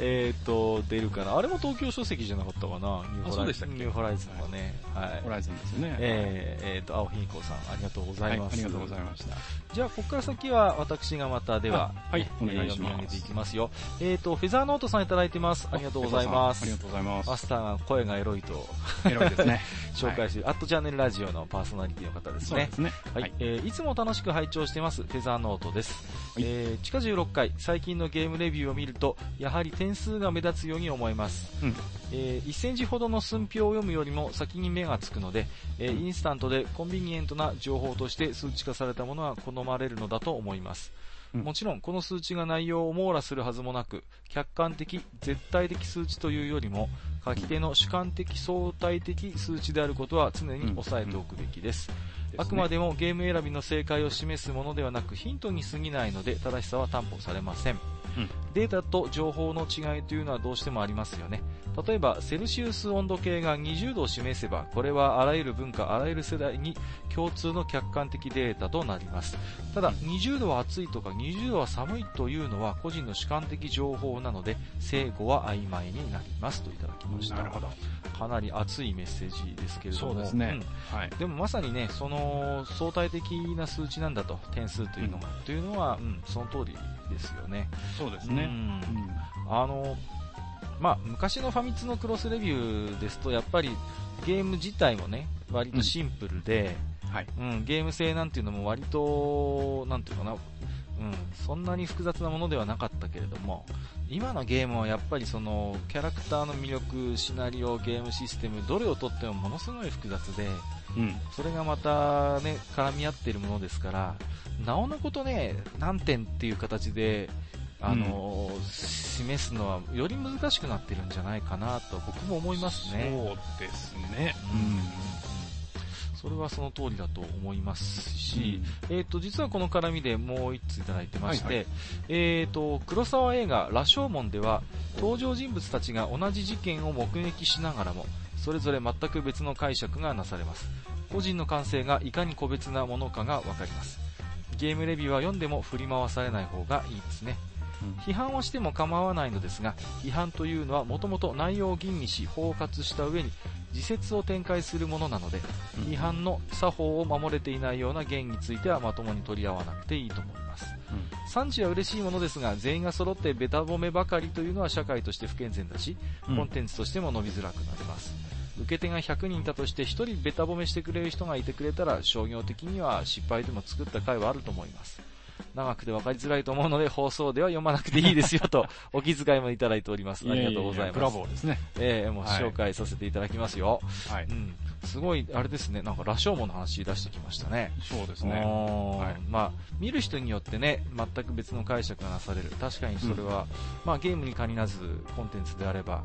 えっ、と、出るかな。あれも東京書籍じゃなかったかな？ニューホライズン。ニューホライズンはね。はい。ホライズンですよね。えー、えー、と、青ひみこさん、ありがとうございます、はい。ありがとうございました。じゃあ、ここから先は私がまたでは、はい、お願いします。読み上げていきますよ。えっ、ー、と、フェザーノートさんいただいてます。ありがとうございます。ありがとうございます。マスターが声がエロいと。エロいですね。(laughs) 紹介している、はい、アットチャンネルラジオのパーソナリティの方ですね。そうですね。はい。はい、えー、いつも楽しく拝聴してます、フェザーノートです。はい、えー、地下16回、最近のゲームレビューを見ると、やはり点数が目立つように思います。うん、えー、1センチほどの寸評を読むよりも先に目がつくので、えー、インスタントでコンビニエントな情報として数値化されたものは好まれるのだと思います。もちろんこの数値が内容を網羅するはずもなく、客観的、絶対的数値というよりも、書き手の主観的相対的数値であることは常に押さえておくべきです。あくまでもゲーム選びの正解を示すものではなくヒントに過ぎないので正しさは担保されません。うん、データと情報の違いというのはどうしてもありますよね。例えば、セルシウス温度計が20度を示せば、これはあらゆる文化、あらゆる世代に共通の客観的データとなります。ただ、20度は暑いとか20度は寒いというのは個人の主観的情報なので、正誤は曖昧になりますといただきました。なるほど。かなり熱いメッセージですけれども。そうですね。うん、はい。でもまさにね、その相対的な数値なんだと、点数というのが、うん、というのは、うん、その通りですよね。そうですね。うん、あの、まあ、昔のファミ通のクロスレビューですと、やっぱりゲーム自体もね、割とシンプルで、うん、はいうん、ゲーム性なんていうのも割と、なんていうかな、うん、そんなに複雑なものではなかったけれども、今のゲームはやっぱりその、キャラクターの魅力、シナリオ、ゲームシステム、どれをとってもものすごい複雑で、うん、それがまたね、絡み合っているものですから、なおのことね、何点っていう形で、あの、うん、示すのはより難しくなってるんじゃないかなと僕も思いますね。そうですね。うん。それはその通りだと思いますし、うん、えっ、ー、と、実はこの絡みでもう一ついただいてまして、はいはい、えっ、ー、と、黒沢映画、羅生門では、登場人物たちが同じ事件を目撃しながらも、それぞれ全く別の解釈がなされます。個人の感性がいかに個別なものかがわかります。ゲームレビューは読んでも振り回されない方がいいですね。批判をしても構わないのですが、批判というのはもともと内容を吟味し包括した上に自説を展開するものなので、批判の作法を守れていないような言についてはまともに取り合わなくていいと思います。うん、産地は嬉しいものですが、全員が揃ってベタ褒めばかりというのは社会として不健全だし、コンテンツとしても伸びづらくなります。受け手が100人いたとして1人ベタ褒めしてくれる人がいてくれたら商業的には失敗でも作った回はあると思います。長くて分かりづらいと思うので、放送では読まなくていいですよと、(laughs) お気遣いもいただいております。ありがとうございます。ブラボーですね。ええー、もう紹介させていただきますよ。はい。うん。すごい、あれですね、なんか、羅生門の話出してきましたね。そうですね。はい、まあ、見る人によってね、全く別の解釈がなされる。確かにそれは、うん、まあ、ゲームに限らず、コンテンツであれば、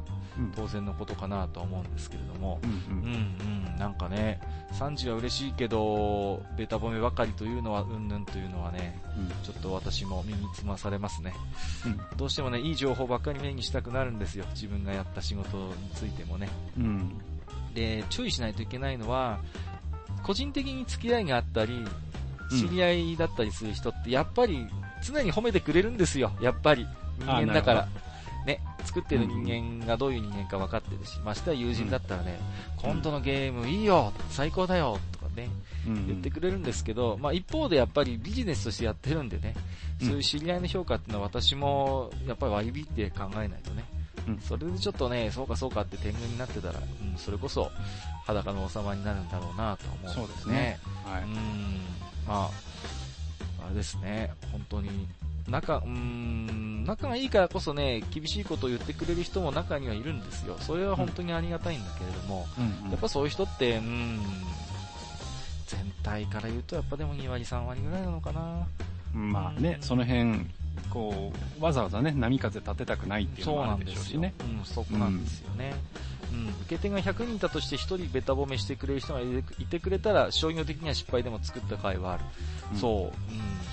当然のことかなとは思うんですけれども、うん、うん、うん、なんかね、3時は嬉しいけど、ベタ褒めばかりというのは、うんぬんというのはね、うん、ちょっと私も耳つまされますね。うん、どうしてもね、いい情報ばっかり目にしたくなるんですよ。自分がやった仕事についてもね。うんで、注意しないといけないのは、個人的に付き合いがあったり、知り合いだったりする人って、やっぱり常に褒めてくれるんですよ、やっぱり。人間だから。ね、作ってる人間がどういう人間か分かってるし、ましては友人だったらね、うん、今度のゲームいいよ、最高だよ、とかね、うん、言ってくれるんですけど、まあ一方でやっぱりビジネスとしてやってるんでね、そういう知り合いの評価っていうのは私もやっぱり割り引いて考えないとね、うん、それでちょっとね、そうかそうかって天狗になってたら、うん、それこそ裸の王様になるんだろうなと思う、ね、そうですね。はい。うん、まあ、あれですね、本当に、仲、うん、仲がいいからこそね、厳しいことを言ってくれる人も中にはいるんですよ。それは本当にありがたいんだけれども、うん、やっぱそういう人って、うん、全体から言うとやっぱでも2割3割ぐらいなのかな。まあね、その辺、こう、わざわざね、波風立てたくないっていうのもあるでしょうしね。うん、そこなんですよね。うん、受受け手が100人いたとして1人ベタ褒めしてくれる人がいてくれたら、商業的には失敗でも作った回はある。うん、そう、うん、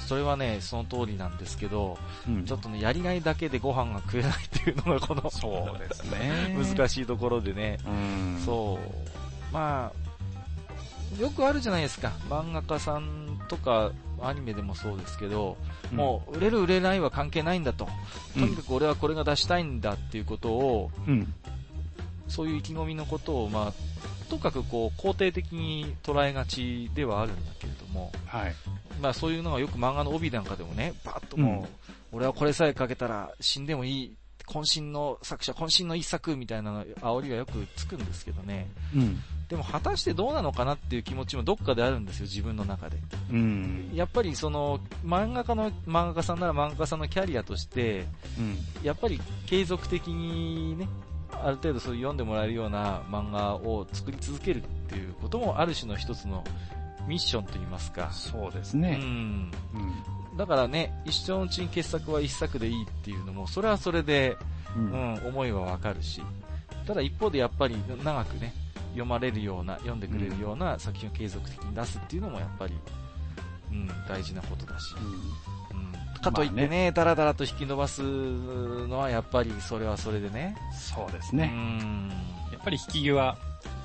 それはね、その通りなんですけど、うん、ちょっとね、やりがいだけでご飯が食えないっていうのがこの、そうですね。(laughs) 難しいところでね、うん、そう、まあ、よくあるじゃないですか、漫画家さんとか、アニメでもそうですけど、うん、もう売れる売れないは関係ないんだと、とにかく俺はこれが出したいんだっていうことを、うん、そういう意気込みのことを、まあ、とにかくこう肯定的に捉えがちではあるんだけれども、はい。まあ、そういうのがよく漫画の帯なんかでもね、バッともう、俺はこれさえかけたら死んでもいい渾身の作者、渾身の一作みたいなの煽りがよくつくんですけどね。うん。でも果たしてどうなのかなっていう気持ちもどっかであるんですよ、自分の中で。うん。やっぱりその、漫画家の、漫画家さんなら漫画家さんのキャリアとして、うん。やっぱり継続的にね、ある程度そういう読んでもらえるような漫画を作り続けるっていうこともある種の一つのミッションといいますか。そうですね。うん。うんだからね、一生のうちに傑作は一作でいいっていうのも、それはそれで、うん、うん、思いはわかるし、ただ一方でやっぱり長くね、読まれるような、読んでくれるような作品を継続的に出すっていうのもやっぱり、うん、大事なことだし。うん、うん、かといってね、ねだらだらと引き伸ばすのはやっぱりそれはそれでね。そうですね。うん。やっぱり引き際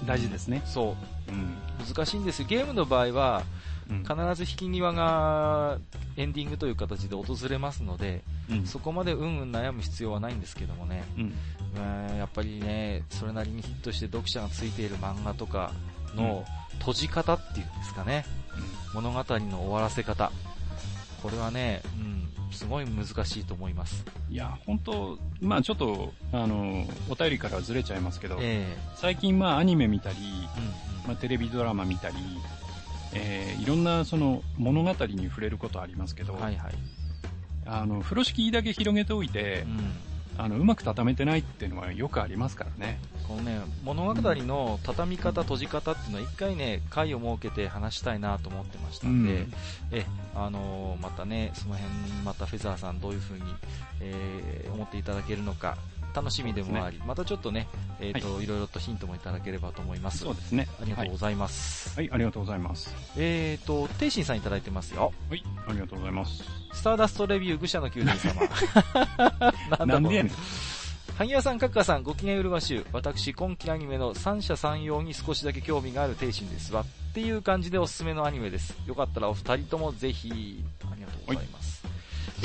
大事ですね。そう。うん。難しいんですゲームの場合は、必ず引き際がエンディングという形で訪れますので、うん、そこまでうんうん悩む必要はないんですけどもね、うん、えやっぱりね、それなりにヒットして読者がついている漫画とかの閉じ方っていうんですかね、うん、物語の終わらせ方、これはね、うん、すごい難しいと思います。いや、本当まあちょっと、あの、お便りからずれちゃいますけど、えー、最近まあアニメ見たり、うんうん、まあ、テレビドラマ見たり、えー、いろんなその物語に触れることありますけど、はいはい、あの風呂敷だけ広げておいて、うん、あのうまく畳めてないっていうのはよくありますからね。このね物語の畳み方、閉じ方っていうのは一回ね回を設けて話したいなと思ってましたんで、うん、えあのー、またねその辺またフェザーさんどういう風に、えー、思っていただけるのか楽しみでもあり、ね、またちょっとね、えっ、ー、と、はい、いろいろとヒントもいただければと思います。そうですね。ありがとうございます。はい、はい、ありがとうございます。えっ、ー、と、ていしんさんいただいてますよ。はい、ありがとうございます。スターダストレビュー愚者の宮殿様。(laughs) なんでやねん。萩谷さん、閣下さん、ご機嫌うるわしゅう。私、今期アニメの三者三様に少しだけ興味がある帝心ですわ。っていう感じでおすすめのアニメです。よかったらお二人ともぜひ、ありがとうございます。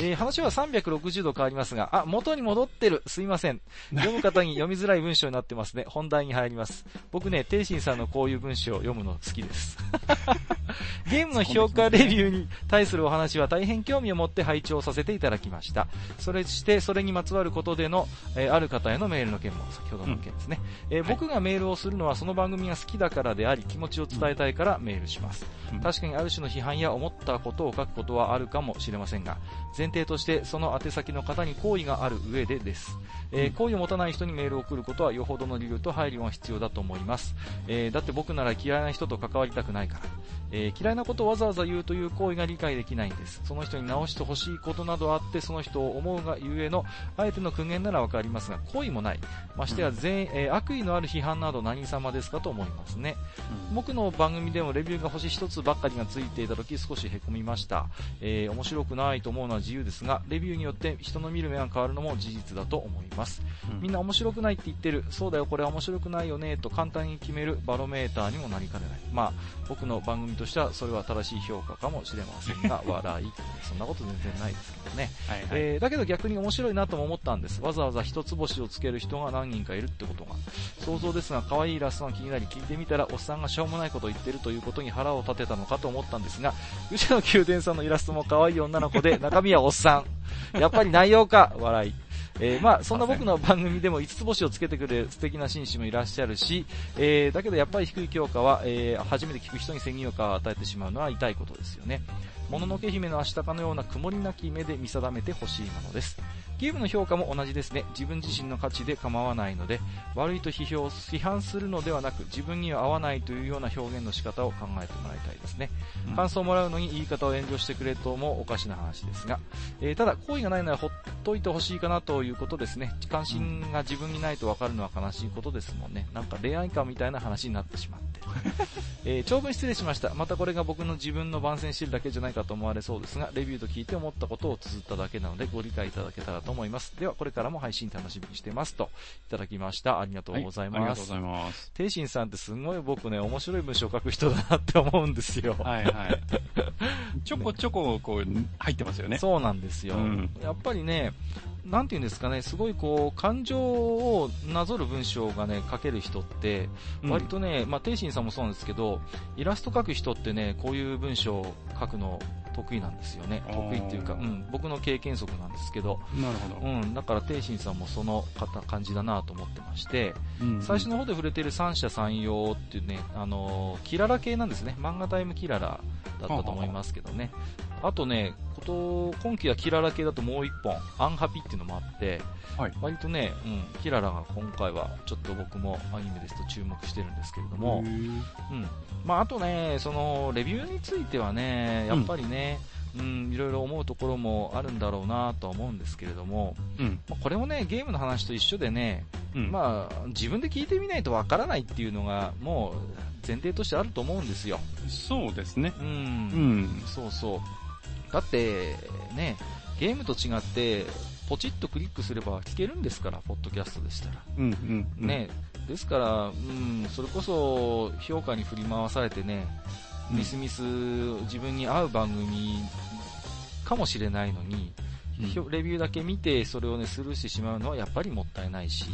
えー、話は360度変わりますが、あ、元に戻ってる。すいません。読む方に読みづらい文章になってますね。(laughs) 本題に入ります。僕ね、天心さんのこういう文章を読むの好きです。(laughs) ゲームの評価レビューに対するお話は大変興味を持って拝聴させていただきました。それして、それにまつわることでの、えー、ある方へのメールの件も、先ほどの件ですね。うん、えー、僕がメールをするのはその番組が好きだからであり、気持ちを伝えたいからメールします。うん、確かにある種の批判や思ったことを書くことはあるかもしれませんが、前提としてその宛先の方に好意がある上でです。えー、好意を持たない人にメールを送ることはよほどの理由と配慮が必要だと思います。えー、だって僕なら嫌いな人と関わりたくないから。えー、嫌いなことをわざわざ言うという行為が理解できないんです。その人に直してほしいことなどあって、その人を思うがゆえの、あえての苦言ならわかりますが、好意もない。ましてや全、えー、悪意のある批判など何様ですかと思いますね。うん、僕の番組でもレビューが星一つばっかりがついていた時少し凹みました。えー、面白くないと思うのは自由ですが、レビューによって人の見る目が変わるのも事実だと思います。うん、みんな面白くないって言ってる。そうだよ、これは面白くないよね、と簡単に決めるバロメーターにもなりかねない。まあ、僕の番組としてはそれは正しい評価かもしれませんが、(laughs) 笑い。そんなこと全然ないですけどね。はいはい、えー、だけど逆に面白いなとも思ったんです。わざわざ一つ星をつける人が何人かいるってことが。想像ですが、可愛いイラストが気になり聞いてみたら、おっさんがしょうもないことを言ってるということに腹を立てたのかと思ったんですが、うちの宮殿さんのイラストも可愛い女の子で、中身はおっさん。やっぱり内容か、笑い。えー、まあ、そんな僕の番組でも5つ星をつけてくれる素敵な紳士もいらっしゃるし、えー、だけどやっぱり低い評価は、えー、初めて聞く人に先入観を与えてしまうのは痛いことですよね。もののけ姫の明日かのような曇りなき目で見定めてほしいものです。ゲームの評価も同じですね。自分自身の価値で構わないので、悪いと批評、批判するのではなく、自分には合わないというような表現の仕方を考えてもらいたいですね。うん、感想をもらうのに言い方を遠慮してくれともおかしな話ですが、えー、ただ、好意がないならほっといてほしいかなということですね。関心が自分にないとわかるのは悲しいことですもんね。なんか恋愛観みたいな話になってしまって。(laughs) えー、長文失礼しました。またこれが僕の自分の番宣してるだけじゃないかと思われそうですが、レビューと聞いて思ったことを綴っただけなのでご理解いただけたらと思います。では、これからも配信楽しみにしてます。と、いただきました。ありがとうございます。はい、ありがとうございます。テイシンさんってすごい僕ね、面白い文章を書く人だなって思うんですよ。はいはい。(laughs) ちょこちょここう入ってますよね。そうなんですよ。うん、やっぱりね、なんていうんですかね、すごいこう、感情をなぞる文章がね、書ける人って、割とね、うん、まあ、テイシンさんもそうなんですけど、イラスト書く人ってね、こういう文章を書くの得意なんですよね。得意っていうか、うん、僕の経験則なんですけど。なるほど。うん、だから、テイシンさんもその方、感じだなと思ってまして、うんうん、最初の方で触れてる三者三様っていうね、あのー、キララ系なんですね。漫画タイムキララだったと思いますけどね。あとね、こと今期はキララ系だともう一本、アンハピっていうのもあって、はい、割とね、うん、キララが今回はちょっと僕もアニメですと注目してるんですけれども、うん、まあ、あとね、そのレビューについてはね、やっぱりね、うん、いろいろ思うところもあるんだろうなとは思うんですけれども、うん、まあ、これもね、ゲームの話と一緒でね、うん、まあ、自分で聞いてみないとわからないっていうのが、もう、前提としてあると思うんですよ。そうですね。うん。うん、そうそう。だって、ね、ゲームと違って、ポチッとクリックすれば聞けるんですから、ポッドキャストでしたら。うんうん、うん、ね、ですから、うん、それこそ評価に振り回されてね、みすみす自分に合う番組かもしれないのに、うん、レビューだけ見てそれをね、スルーしてしまうのはやっぱりもったいないし、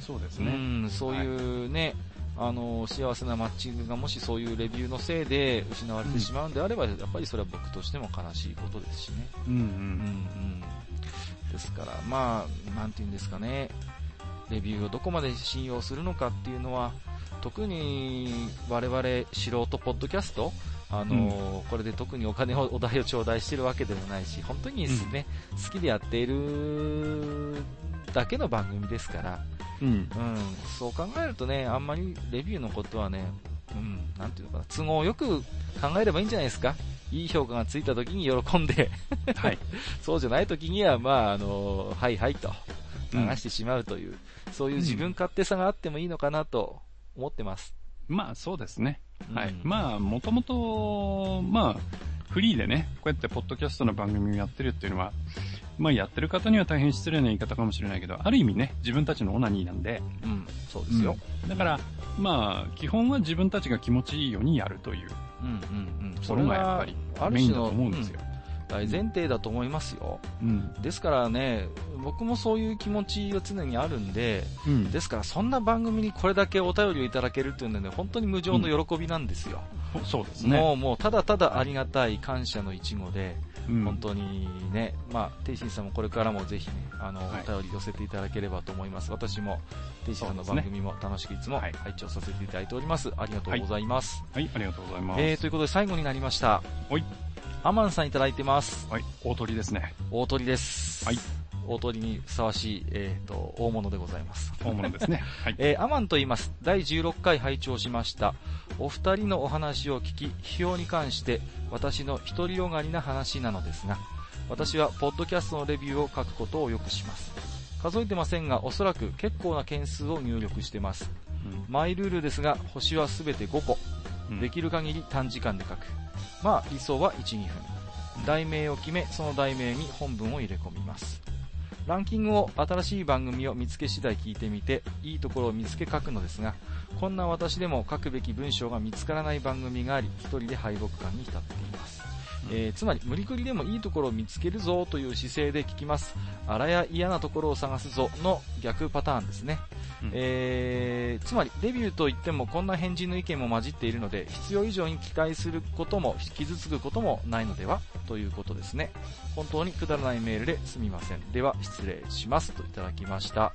そうですね。うん、そういうね、はいあの幸せなマッチングがもしそういうレビューのせいで失われてしまうんであれば、うん、やっぱりそれは僕としても悲しいことですしね。うんうん。うんうん、ですから、まあ、なんて言うんですかね、レビューをどこまで信用するのかっていうのは、特に我々素人ポッドキャスト、あのうん、これで特にお金を、お題を頂戴してるわけでもないし、本当にですね、うん、好きでやっているだけの番組ですから、うん、うん、そう考えるとね、あんまりレビューのことはね、うん、なんていうのかな、都合よく考えればいいんじゃないですか。いい評価がついた時に喜んではい、(laughs) そうじゃない時には、まあ、あの、はいはいと、流してしまうという、うん、そういう自分勝手さがあってもいいのかなと思ってます。まあ、そうですね。はい。まあ、もともと、まあ、フリーでね、こうやってポッドキャストの番組をやってるっていうのは、まあやってる方には大変失礼な言い方かもしれないけど、ある意味ね、自分たちのオナニーなんで、うん、そうですよ。うん、だから、まあ、基本は自分たちが気持ちいいようにやるという、うんうんうん。それがやっぱりメインだと思うんですよ。大前提だと思いますよ、うん、ですからね、僕もそういう気持ちが常にあるんで、うん、ですからそんな番組にこれだけお便りをいただけるっていうのはね、本当に無常の喜びなんですよ。うん、そうですね。もう、もう、ただただありがたい感謝の一語で、本当にね、まあ、テイシンさんもこれからもぜひね、あの、はい、お便り寄せていただければと思います。私も、テイシンさんの番組も楽しくいつも拝聴させていただいております。ありがとうございます。はい、はい、ありがとうございます。えー、ということで最後になりました。はい。アマンさんいただいてます。はい、大鳥ですね。大鳥です。はい。大鳥にふさわしい、えっ、ー、と、大物でございます。大物ですね。(laughs) はい。えー、アマンと言います。第16回拝聴しました。お二人のお話を聞き、批評に関して、私の独りよがりな話なのですが、私はポッドキャストのレビューを書くことをよくします。数えてませんが、おそらく結構な件数を入力してます。うん、マイルールですが、星はすべて5個。できる限り短時間で書く。まあ、理想は1、2分。題名を決め、その題名に本文を入れ込みます。ランキングを新しい番組を見つけ次第聞いてみて、いいところを見つけ書くのですが、こんな私でも書くべき文章が見つからない番組があり、一人で敗北感に浸っています。えー、つまり無理くりでもいいところを見つけるぞという姿勢で聞きます。あらや嫌なところを探すぞの逆パターンですね。うん、えー、つまりデビューといってもこんな変人の意見も混じっているので必要以上に期待することも傷つくこともないのでは？ということですね。本当にくだらないメールですみません。では失礼しますといただきました。は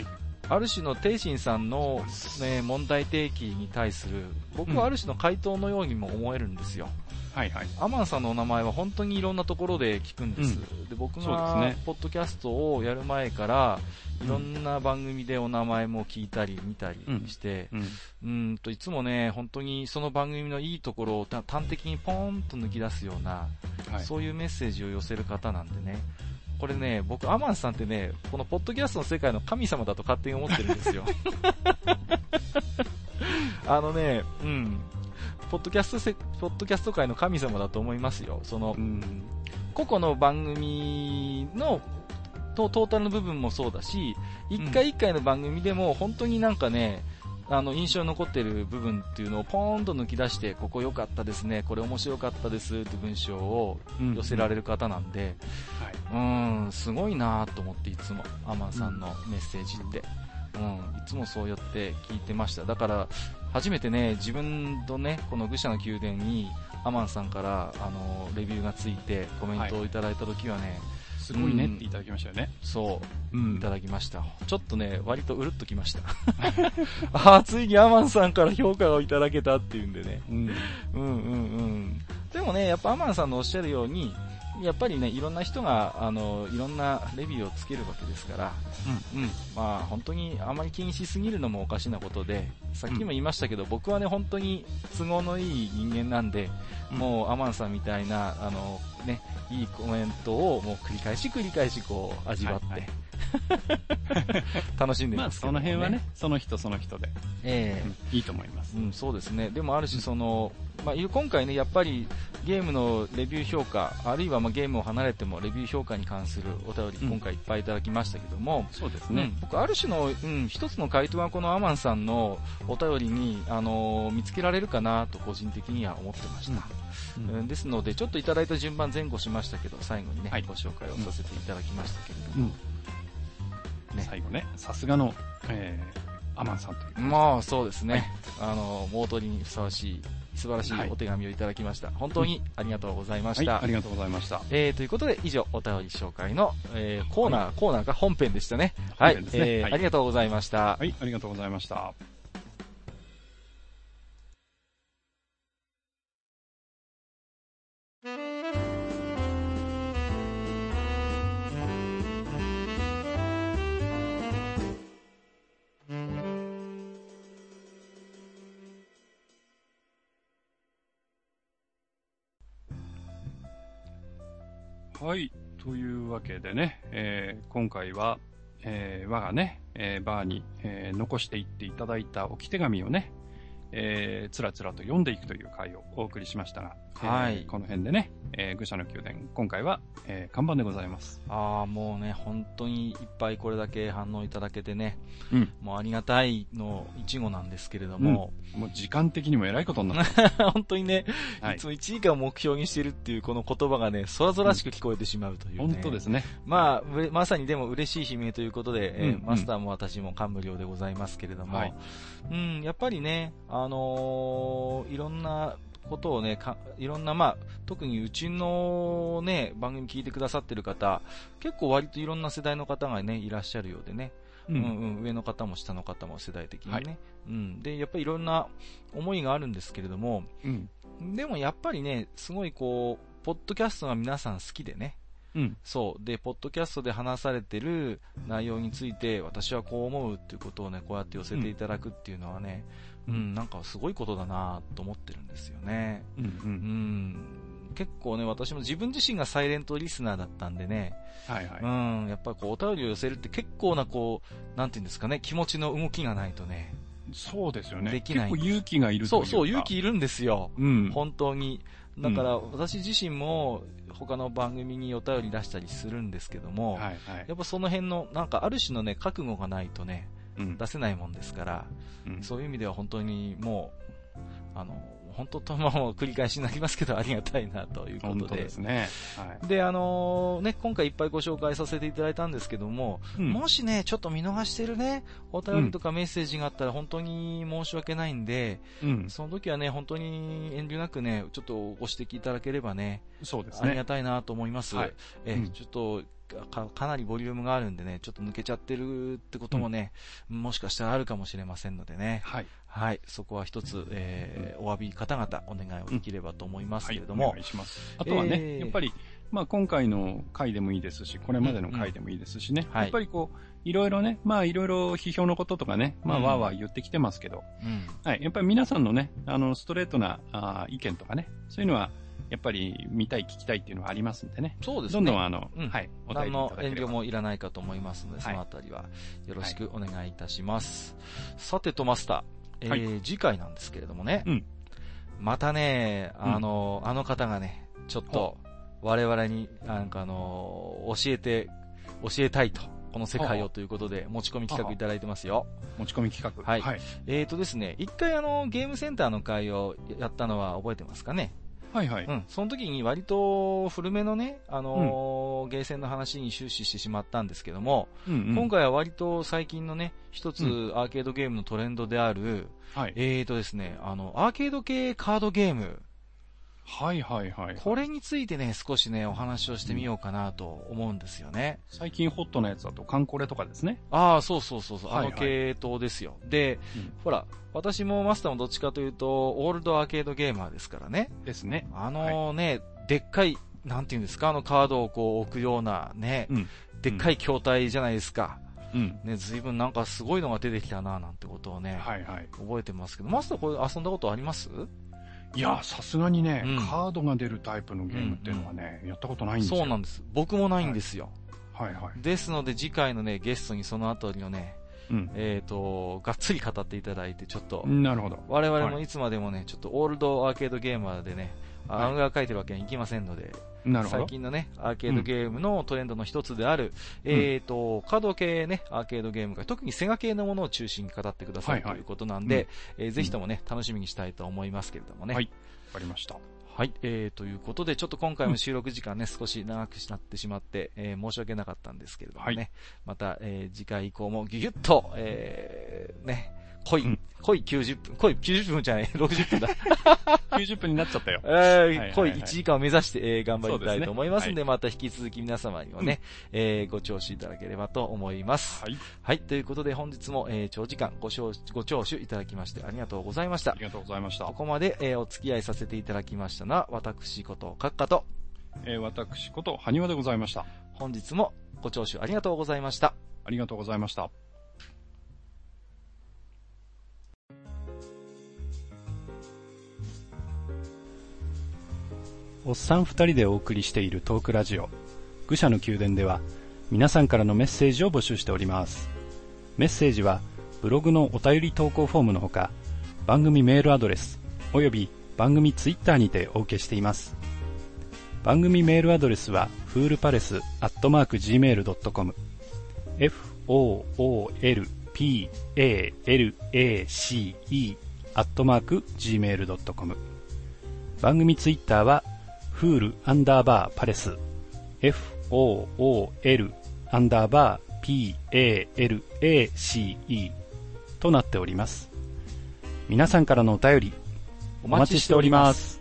い。ある種のテイシンさんの、ね、問題提起に対する僕はある種の回答のようにも思えるんですよ。うんはいはい。アマンさんのお名前は本当にいろんなところで聞くんです。うん、で僕が、ね、ポッドキャストをやる前から、いろんな番組でお名前も聞いたり見たりして、うん、うんといつもね、本当にその番組のいいところを端的にポーンと抜き出すような、はい、そういうメッセージを寄せる方なんでね、これね、僕、アマンさんってね、このポッドキャストの世界の神様だと勝手に思ってるんですよ。(laughs) あのね、うん。ポッドキャストせ、ポッドキャスト界の神様だと思いますよ。その、うん、個々の番組のトータルの部分もそうだし、一回一回の番組でも本当になんかね、あの、印象に残ってる部分っていうのをポーンと抜き出して、ここ良かったですね、これ面白かったですって文章を寄せられる方なんで、うん、ん、すごいなと思っていつも、アマンさんのメッセージって。うん、いつもそうやって聞いてました。だから、初めてね、自分とね、この愚者の宮殿に、アマンさんから、あの、レビューがついて、コメントをいただいた時はね、はいすごいねっていただきましたよね。そう、うん、いただきました。ちょっとね、割とうるっときました。(laughs) ああ、ついにアマンさんから評価をいただけたっていうんでね。うん、うんうんうんでもね、やっぱアマンさんのおっしゃるように、やっぱりね、いろんな人が、あの、いろんなレビューをつけるわけですから、うん、うん、まあ、本当にあまり気にしすぎるのもおかしなことで、さっきも言いましたけど、うん、僕はね、本当に都合のいい人間なんで、うん、もうアマンさんみたいな、あの、ね、いいコメントをもう繰り返し繰り返しこう、味わって、はいはい (laughs) 楽しんでますね、まあ、その辺はね、その人その人で。ええーうん、いいと思います。うん、そうですね。でもある種その、まあ、今回ね、やっぱりゲームのレビュー評価、あるいはまあゲームを離れてもレビュー評価に関するお便り、今回いっぱいいただきましたけども、そうですね。僕、ある種の、うん、一つの回答はこのアマンさんのお便りに、あのー、見つけられるかなと個人的には思ってました。うんうん、ですので、ちょっといただいた順番前後しましたけど、最後にね、はい、ご紹介をさせていただきましたけれども、ね、最後ね、さすがの、えー、アマンさんという。まあ、そうですね。はい、あの、モートリにふさわしい、素晴らしいお手紙をいただきました。はい、本当にありがとうございました。はい、ありがとうございました。えー、ということで、以上、お便り紹介の、えー、コーナー、はい、コーナーが本編でしたね。はい、ね、えー、ありがとうございました。はい、ありがとうございました。けでね、えー、今回は、えー、我がね、えー、バーに、えー、残していっていただいた置き手紙をね、えー、つらつらと読んでいくという回をお送りしましたが、はい、えー、この辺でね、えー、愚者の宮殿、今回は、えー、看板でございます。ああ、もうね、本当にいっぱいこれだけ反応いただけてね、うん、もうありがたいの一語なんですけれども、うん、もう時間的にも偉いことになった。(laughs) 本当にね、はい、いつも1時間を目標にしてるっていうこの言葉がね、空々しく聞こえてしまうという、ね、本当ですね。まあ、まさにでも嬉しい悲鳴ということで、うん、えー、マスターも私も感無量でございますけれども、はい、うん、やっぱりね、あのー、いろんなことをね、いろんな、まあ、特にうちのね、番組聞いてくださってる方、結構割といろんな世代の方がね、いらっしゃるようでね、うん、うんうん。上の方も下の方も世代的にね、はい、うん、で、やっぱりいろんな思いがあるんですけれども、うん、でもやっぱりね、すごいこう、ポッドキャストが皆さん好きでね、うん、そう。で、ポッドキャストで話されてる内容について、私はこう思うっていうことをね、こうやって寄せていただくっていうのはね、うん、なんかすごいことだなと思ってるんですよね。うん、うん、うん結構ね、私も自分自身がサイレントリスナーだったんでね、はいはい。うん、やっぱりこう、お便りを寄せるって結構なこう、なんていうんですかね、気持ちの動きがないとね。そうですよね。できない。結構勇気がいるそうそう、勇気いるんですよ。うん。本当に。だから、私自身も、他の番組にお便り出したりするんですけども、はいはい、やっぱその辺の、なんかある種のね、覚悟がないとね、出せないもんですから、うん、そういう意味では本当にもう、あの、本当とも繰り返しになりますけど、ありがたいなということで。ですね。はい。で、あのー、ね、今回いっぱいご紹介させていただいたんですけども、うん、もしね、ちょっと見逃してるね、お便りとかメッセージがあったら本当に申し訳ないんで、うん、その時はね、本当に遠慮なくね、ちょっとご指摘いただければね、そうですね。ありがたいなと思います。はい、え、うん、ちょっと、かかなりボリュームがあるんでね、ちょっと抜けちゃってるってこともね、うん、もしかしたらあるかもしれませんのでね。はい。はい。そこは一つ、えー、お詫び方々お願いをできればと思いますけれども。はい、お願いします。あとはね、えー、やっぱり、まあ今回の回でもいいですし、これまでの回でもいいですしね。うんうん、やっぱりこう、いろいろね、まあいろいろ批評のこととかね、まあわーわー言ってきてますけど、うん、はい。やっぱり皆さんのね、あの、ストレートなあ意見とかね、そういうのは、やっぱり見たい、聞きたいっていうのはありますんでね。そうですね。どんどんあの、うん、はい。お便りの遠慮もいらないかと思いますので、そのあたりはよろしくお願いいたします。はい、さてとマスター、えー、はい、次回なんですけれどもね、うん、またね、あの、うん、あの方がね、ちょっと我々になんかあの、教えて、教えたいと。この世界をということで、持ち込み企画いただいてますよ。持ち込み企画はい。はい、えっ、ー、とですね、一回あの、ゲームセンターの会をやったのは覚えてますかね？はいはい。うん。その時に割と古めのね、あのーうん、ゲーセンの話に終始してしまったんですけども、うんうん、今回は割と最近のね、一つアーケードゲームのトレンドである、はい、えーとですね、あの、アーケード系カードゲーム、はいはいはい。これについてね、少しね、お話をしてみようかなと思うんですよね。最近ホットなやつだと、カンコレとかですね。ああ、そうそうそうそう、あの系統ですよ。で、うん、ほら、私もマスターもどっちかというと、オールドアーケードゲーマーですからね。ですね。あのね、はい、でっかい、なんていうんですか、あのカードをこう置くようなね、うん、でっかい筐体じゃないですか。うん。ね、随分なんかすごいのが出てきたな、なんてことをね、はいはい。覚えてますけど、マスターこれ遊んだことあります？いや、さすがにね、うん、カードが出るタイプのゲームっていうのはね、やったことないんですよ。そうなんです。僕もないんですよ。はい、はい、はいですので次回のね、ゲストにそのあたりをね、うん、えっ、ー、と、がっつり語っていただいて、ちょっと。なるほど。我々もいつまでもね、ちょっとオールドアーケードゲーマーでね、はい、案が書いてるわけにいきませんので。最近のね、アーケードゲームのトレンドの一つである、うん、えっ、ー、と、カード系ね、アーケードゲームが、特にセガ系のものを中心に語ってください、ということなんで、うん、えー、ぜひともね、楽しみにしたいと思いますけれどもね。はい。わかりました。はい、えー、ということで、ちょっと今回も収録時間ね、うん、少し長くなってしまって、えー、申し訳なかったんですけれどもね、はい、また、えー、次回以降もギュギュッと、えー、ね、濃い、うん、濃い90分、濃い90分じゃない、(laughs) 60分だ。(laughs) 90分になっちゃったよ。え (laughs) ー、濃い1時間を目指して、えー、頑張りたいと思いますんで、でねはい、また引き続き皆様にもね、うん、えー、ご聴取いただければと思います。はい。はい、ということで本日も、えー、長時間ごご聴取いただきましてありがとうございました。ありがとうございました。ここまで、えー、お付き合いさせていただきましたのは、私こと、閣下と、えー、私こと、埴輪でございました。本日もご聴取ありがとうございました。ありがとうございました。おっさん二人でお送りしているトークラジオ、愚者の宮殿では、皆さんからのメッセージを募集しております。メッセージは、ブログのお便り投稿フォームのほか、番組メールアドレス、および番組ツイッターにてお受けしています。番組メールアドレスは、フールパレスアットマーク Gmail.com、f-o-o-l-p-a-l-a-c-e アットマーク Gmail.com 番組ツイッターはフールアンダーバーパレス FOOL アンダーバー PALACE となっております。皆さんからのお便りお待ちしております。